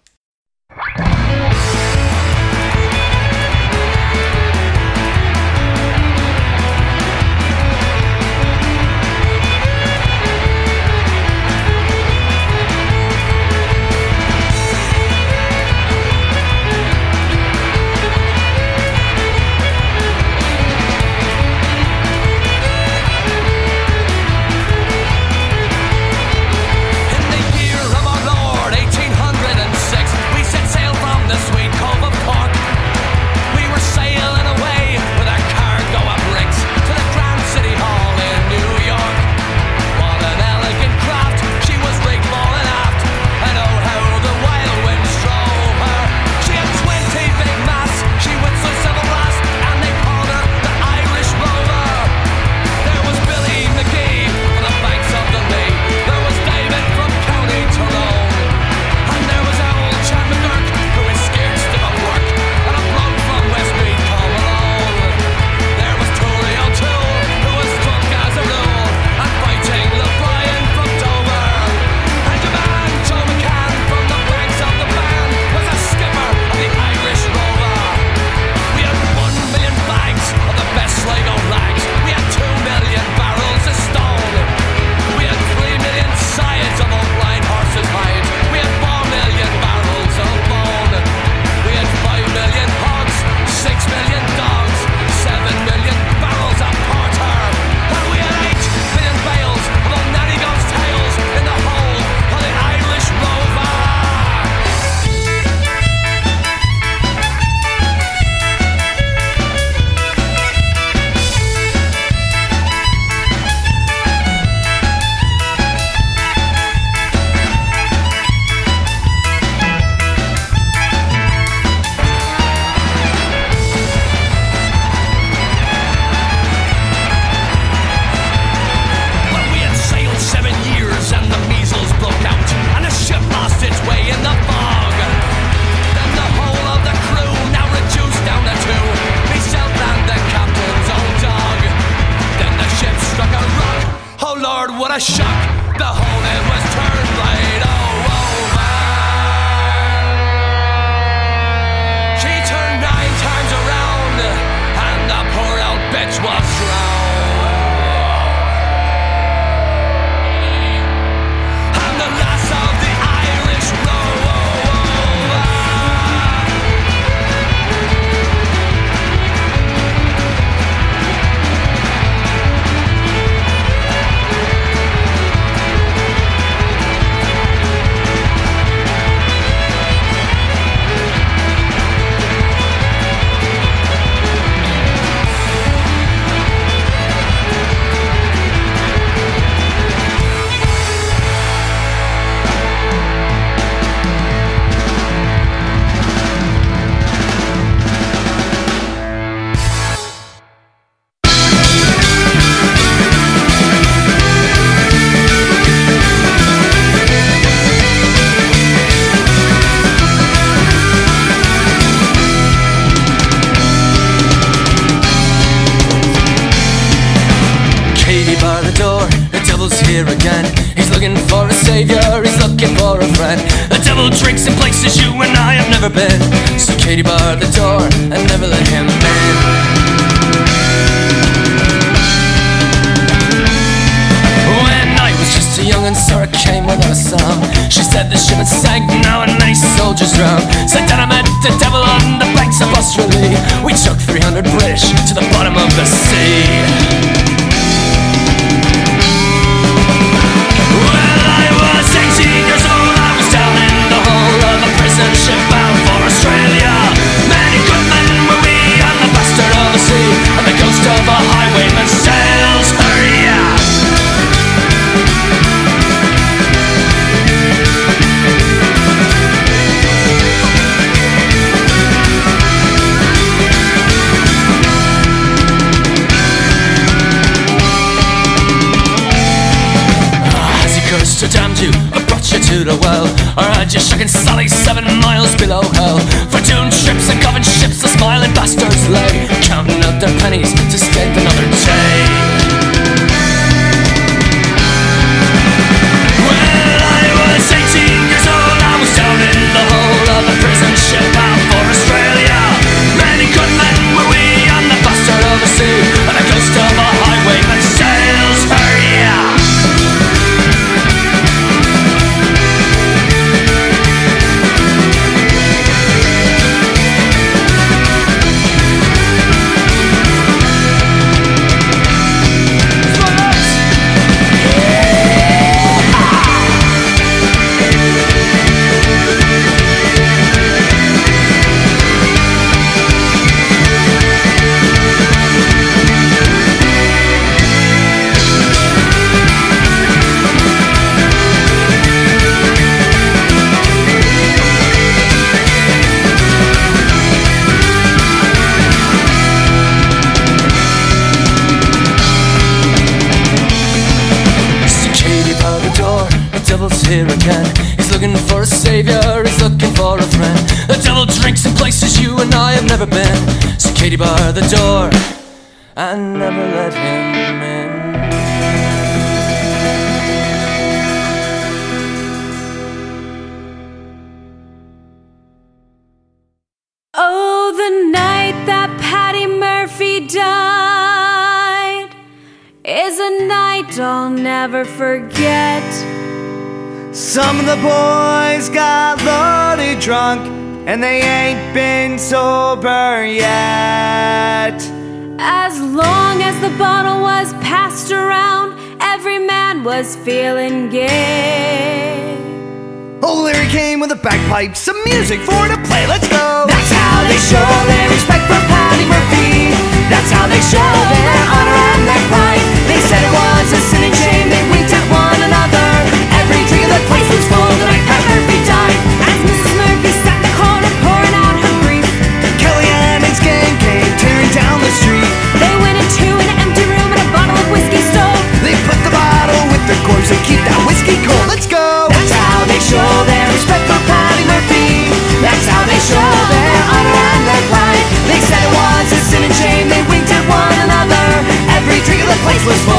chaca. ain't been sober yet. As long as the bottle was passed around Every man was feeling gay. Old Larry came with a bagpipe Some music for to play, let's go. That's how they show their respect for Patty Murphy That's how they show their honor on their pride. They said it was useless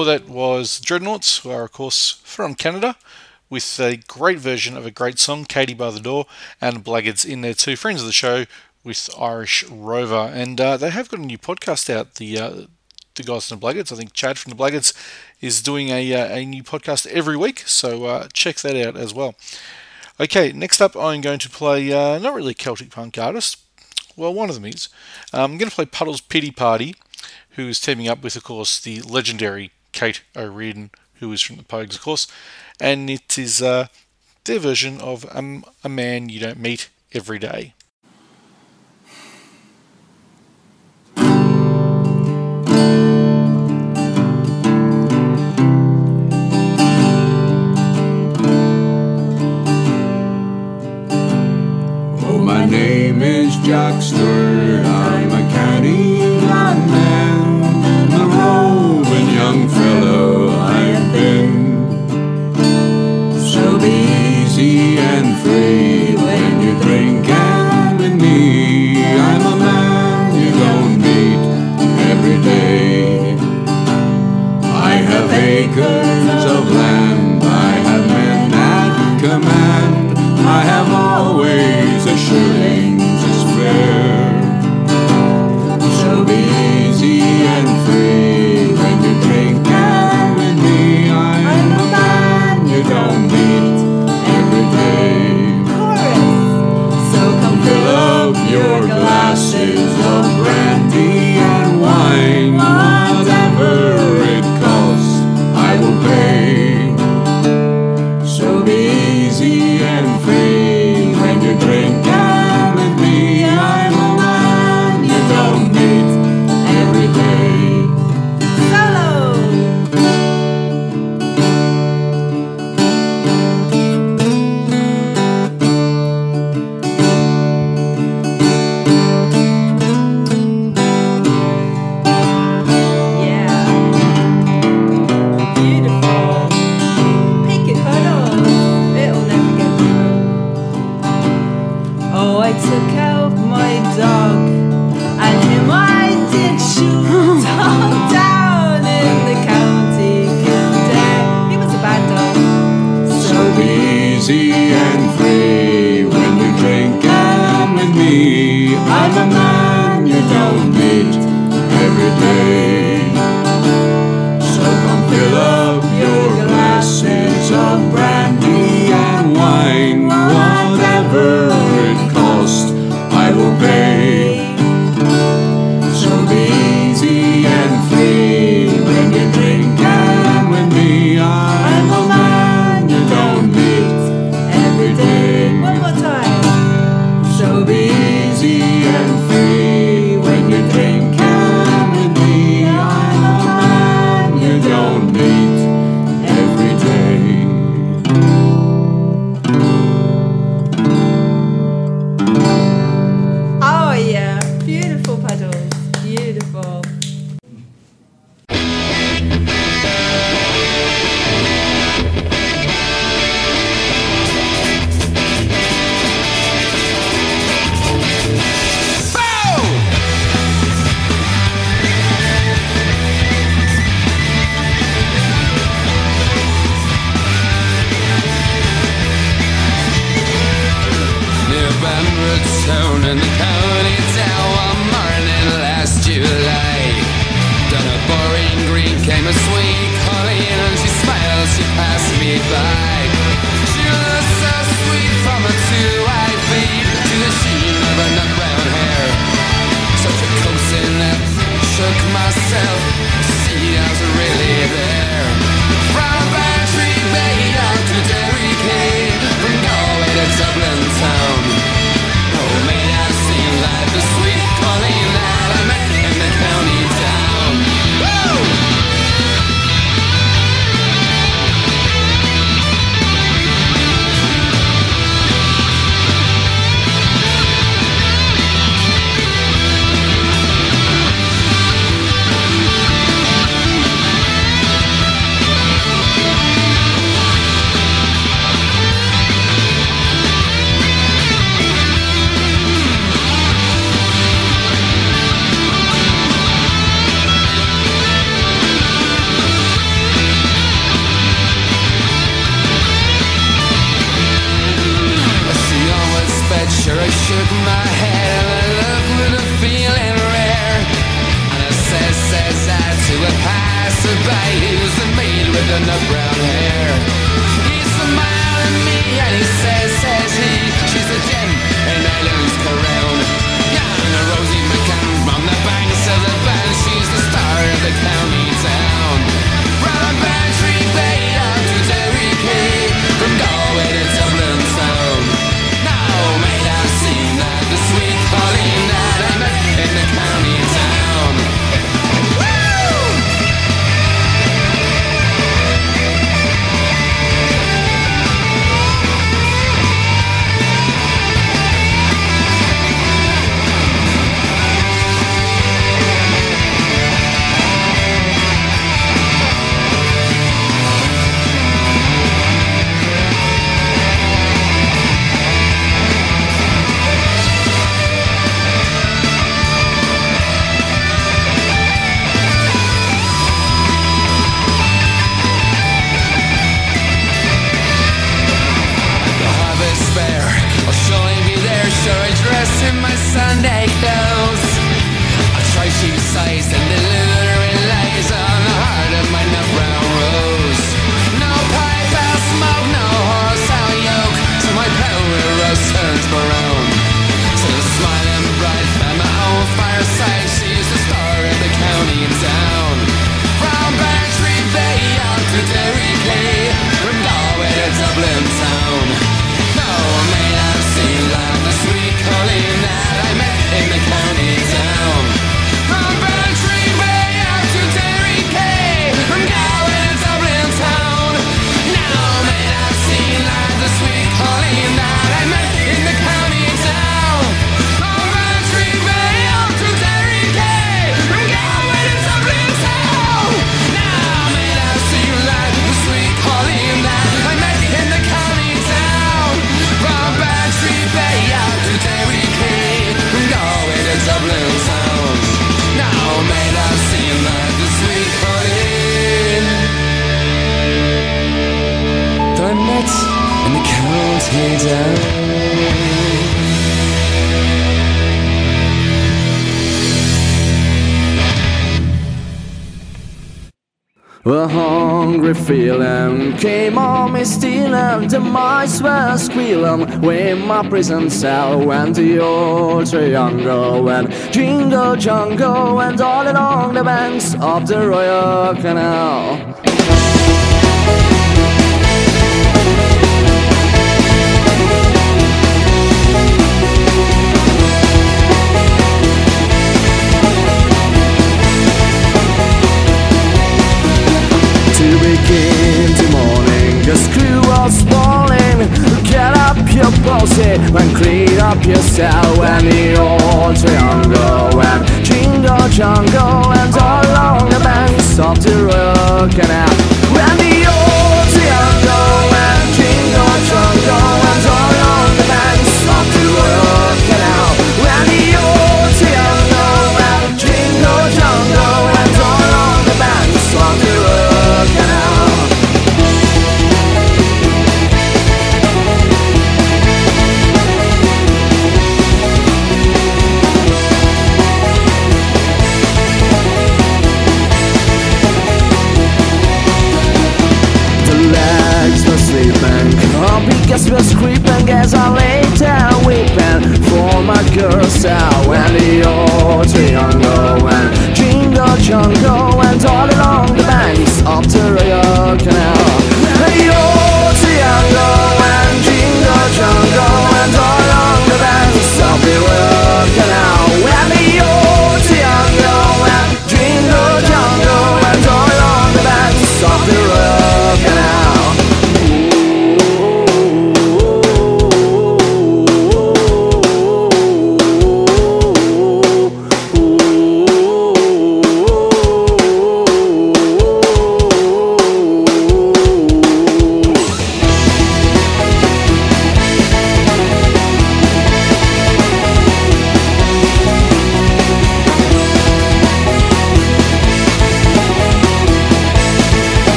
before that was Dreadnoughts, who are, of course, from Canada, with a great version of a great song, Katie by the Door, and Blaggards in there too, friends of the show with Irish Rover. And uh, they have got a new podcast out, the uh, the guys from the Blaggards. I think Chad from the Blaggards is doing a, uh, a new podcast every week, so uh, check that out as well. Okay, next up, I'm going to play uh, not really Celtic punk artist. Well, one of them is. Um, I'm going to play Puddles Pity Party who's teaming up with, of course, the legendary Cait O'Riordan, who is from the Pogues, of course, and it is uh, their version of um, A Man You Don't Meet Every Day. Oh, Jack Stewart. I'm a county man. with my prison cell and the old triangle and jingle jangle and all along the banks of the Royal Canal.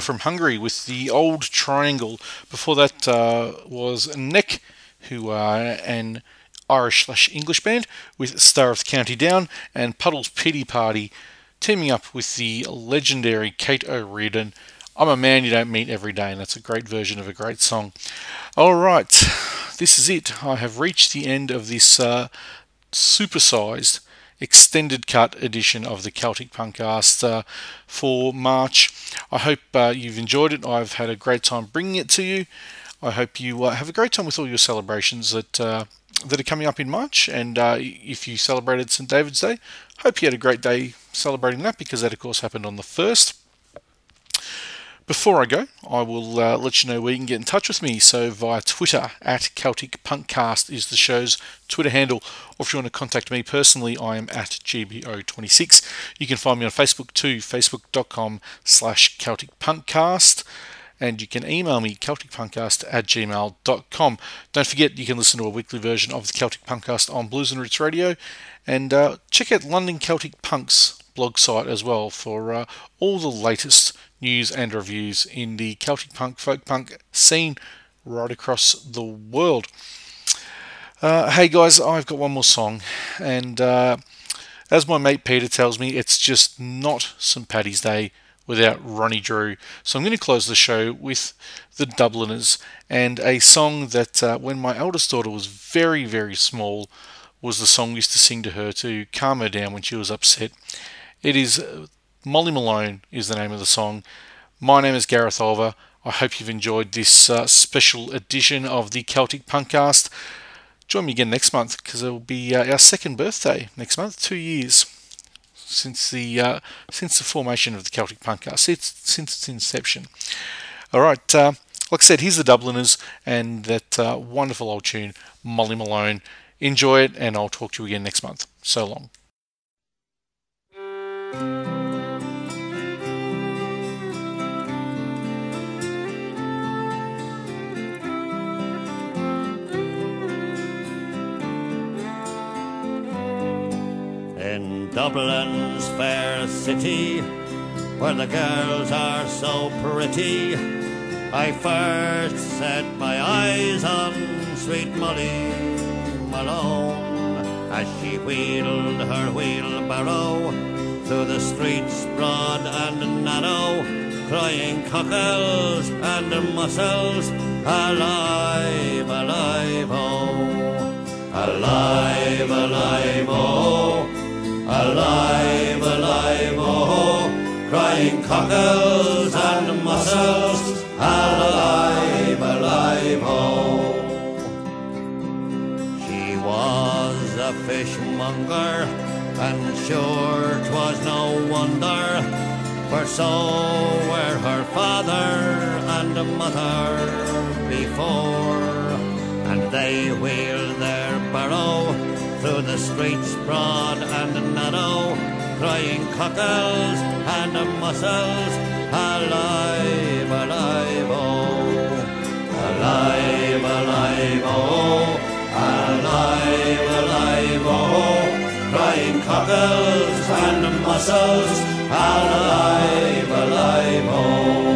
From Hungary, with the Old Triangle. Before that uh, was Neck, who are an Irish slash English band, with Star of the County Down, and Puddles Pity Party, teaming up with the legendary Cait O'Riordan. I'm a man you don't meet every day, and that's a great version of a great song. All right, this is it. I have reached the end of this uh, supersized extended cut edition of the Celtic Punkcast uh, for March. I hope uh, you've enjoyed it. I've had a great time bringing it to you. I hope you uh, have a great time with all your celebrations that uh, that are coming up in March. And uh, if you celebrated St David's Day, hope you had a great day celebrating that because that, of course, happened on the first. Before I go, I will uh, let you know where you can get in touch with me. So via Twitter at Celtic Punkcast is the show's Twitter handle. Or if you want to contact me personally, I am at GBO26. You can find me on Facebook too, facebook.com slash Celtic Punkcast. And you can email me, CelticPunkcast at gmail.com. Don't forget, you can listen to a weekly version of the Celtic Punkcast on Blues and Roots Radio. And uh, check out London Celtic Punk's blog site as well for uh, all the latest news and reviews in the Celtic punk, folk punk scene right across the world. Uh, hey guys, I've got one more song, and uh, as my mate Peter tells me, it's just not St. Paddy's Day without Ronnie Drew. So I'm going to close the show with the Dubliners and a song that uh, when my eldest daughter was very, very small was the song we used to sing to her to calm her down when she was upset. It is Molly Malone is the name of the song. My name is Gareth Oliver. I hope you've enjoyed this uh, special edition of the Celtic Punkcast. Join me again next month because it will be uh, our second birthday next month, two years since the uh, since the formation of the Celtic Punkcast, since, since its inception. All right, uh, like I said, here's the Dubliners and that uh, wonderful old tune, Molly Malone. Enjoy it, and I'll talk to you again next month. So long. In Dublin's fair city, where the girls are so pretty, I first set my eyes on sweet Molly Malone as she wheeled her wheelbarrow through the streets broad and narrow, crying cockles and mussels, alive, alive, oh, alive, alive, oh, alive, alive, oh, crying cockles and mussels, alive, alive, oh. She was a fishmonger, and sure 'twas no wonder, for so were her father and mother before, and they wheeled their barrow through the streets broad and narrow, crying cockles and mussels, alive, alive, oh, alive, alive, oh, alive, alive, oh, crying cockles and mussels, alive, alive, oh.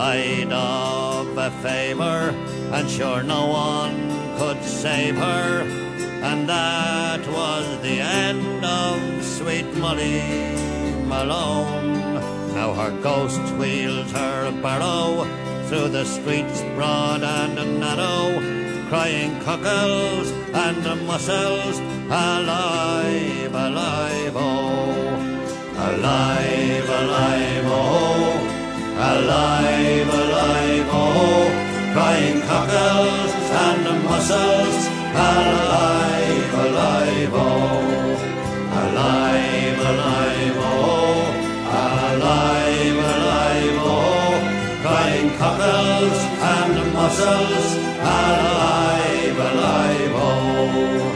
Died of a fever, and sure no one could save her. And that was the end of sweet Molly Malone. Now her ghost wheels her barrow through the streets broad and narrow, crying cockles and mussels, alive, alive, oh, alive, alive, oh, alive, alive, oh, crying cockles and mussels, alive, alive, oh, alive, alive, oh, alive, alive, oh, crying cockles and mussels, alive alive. Oh.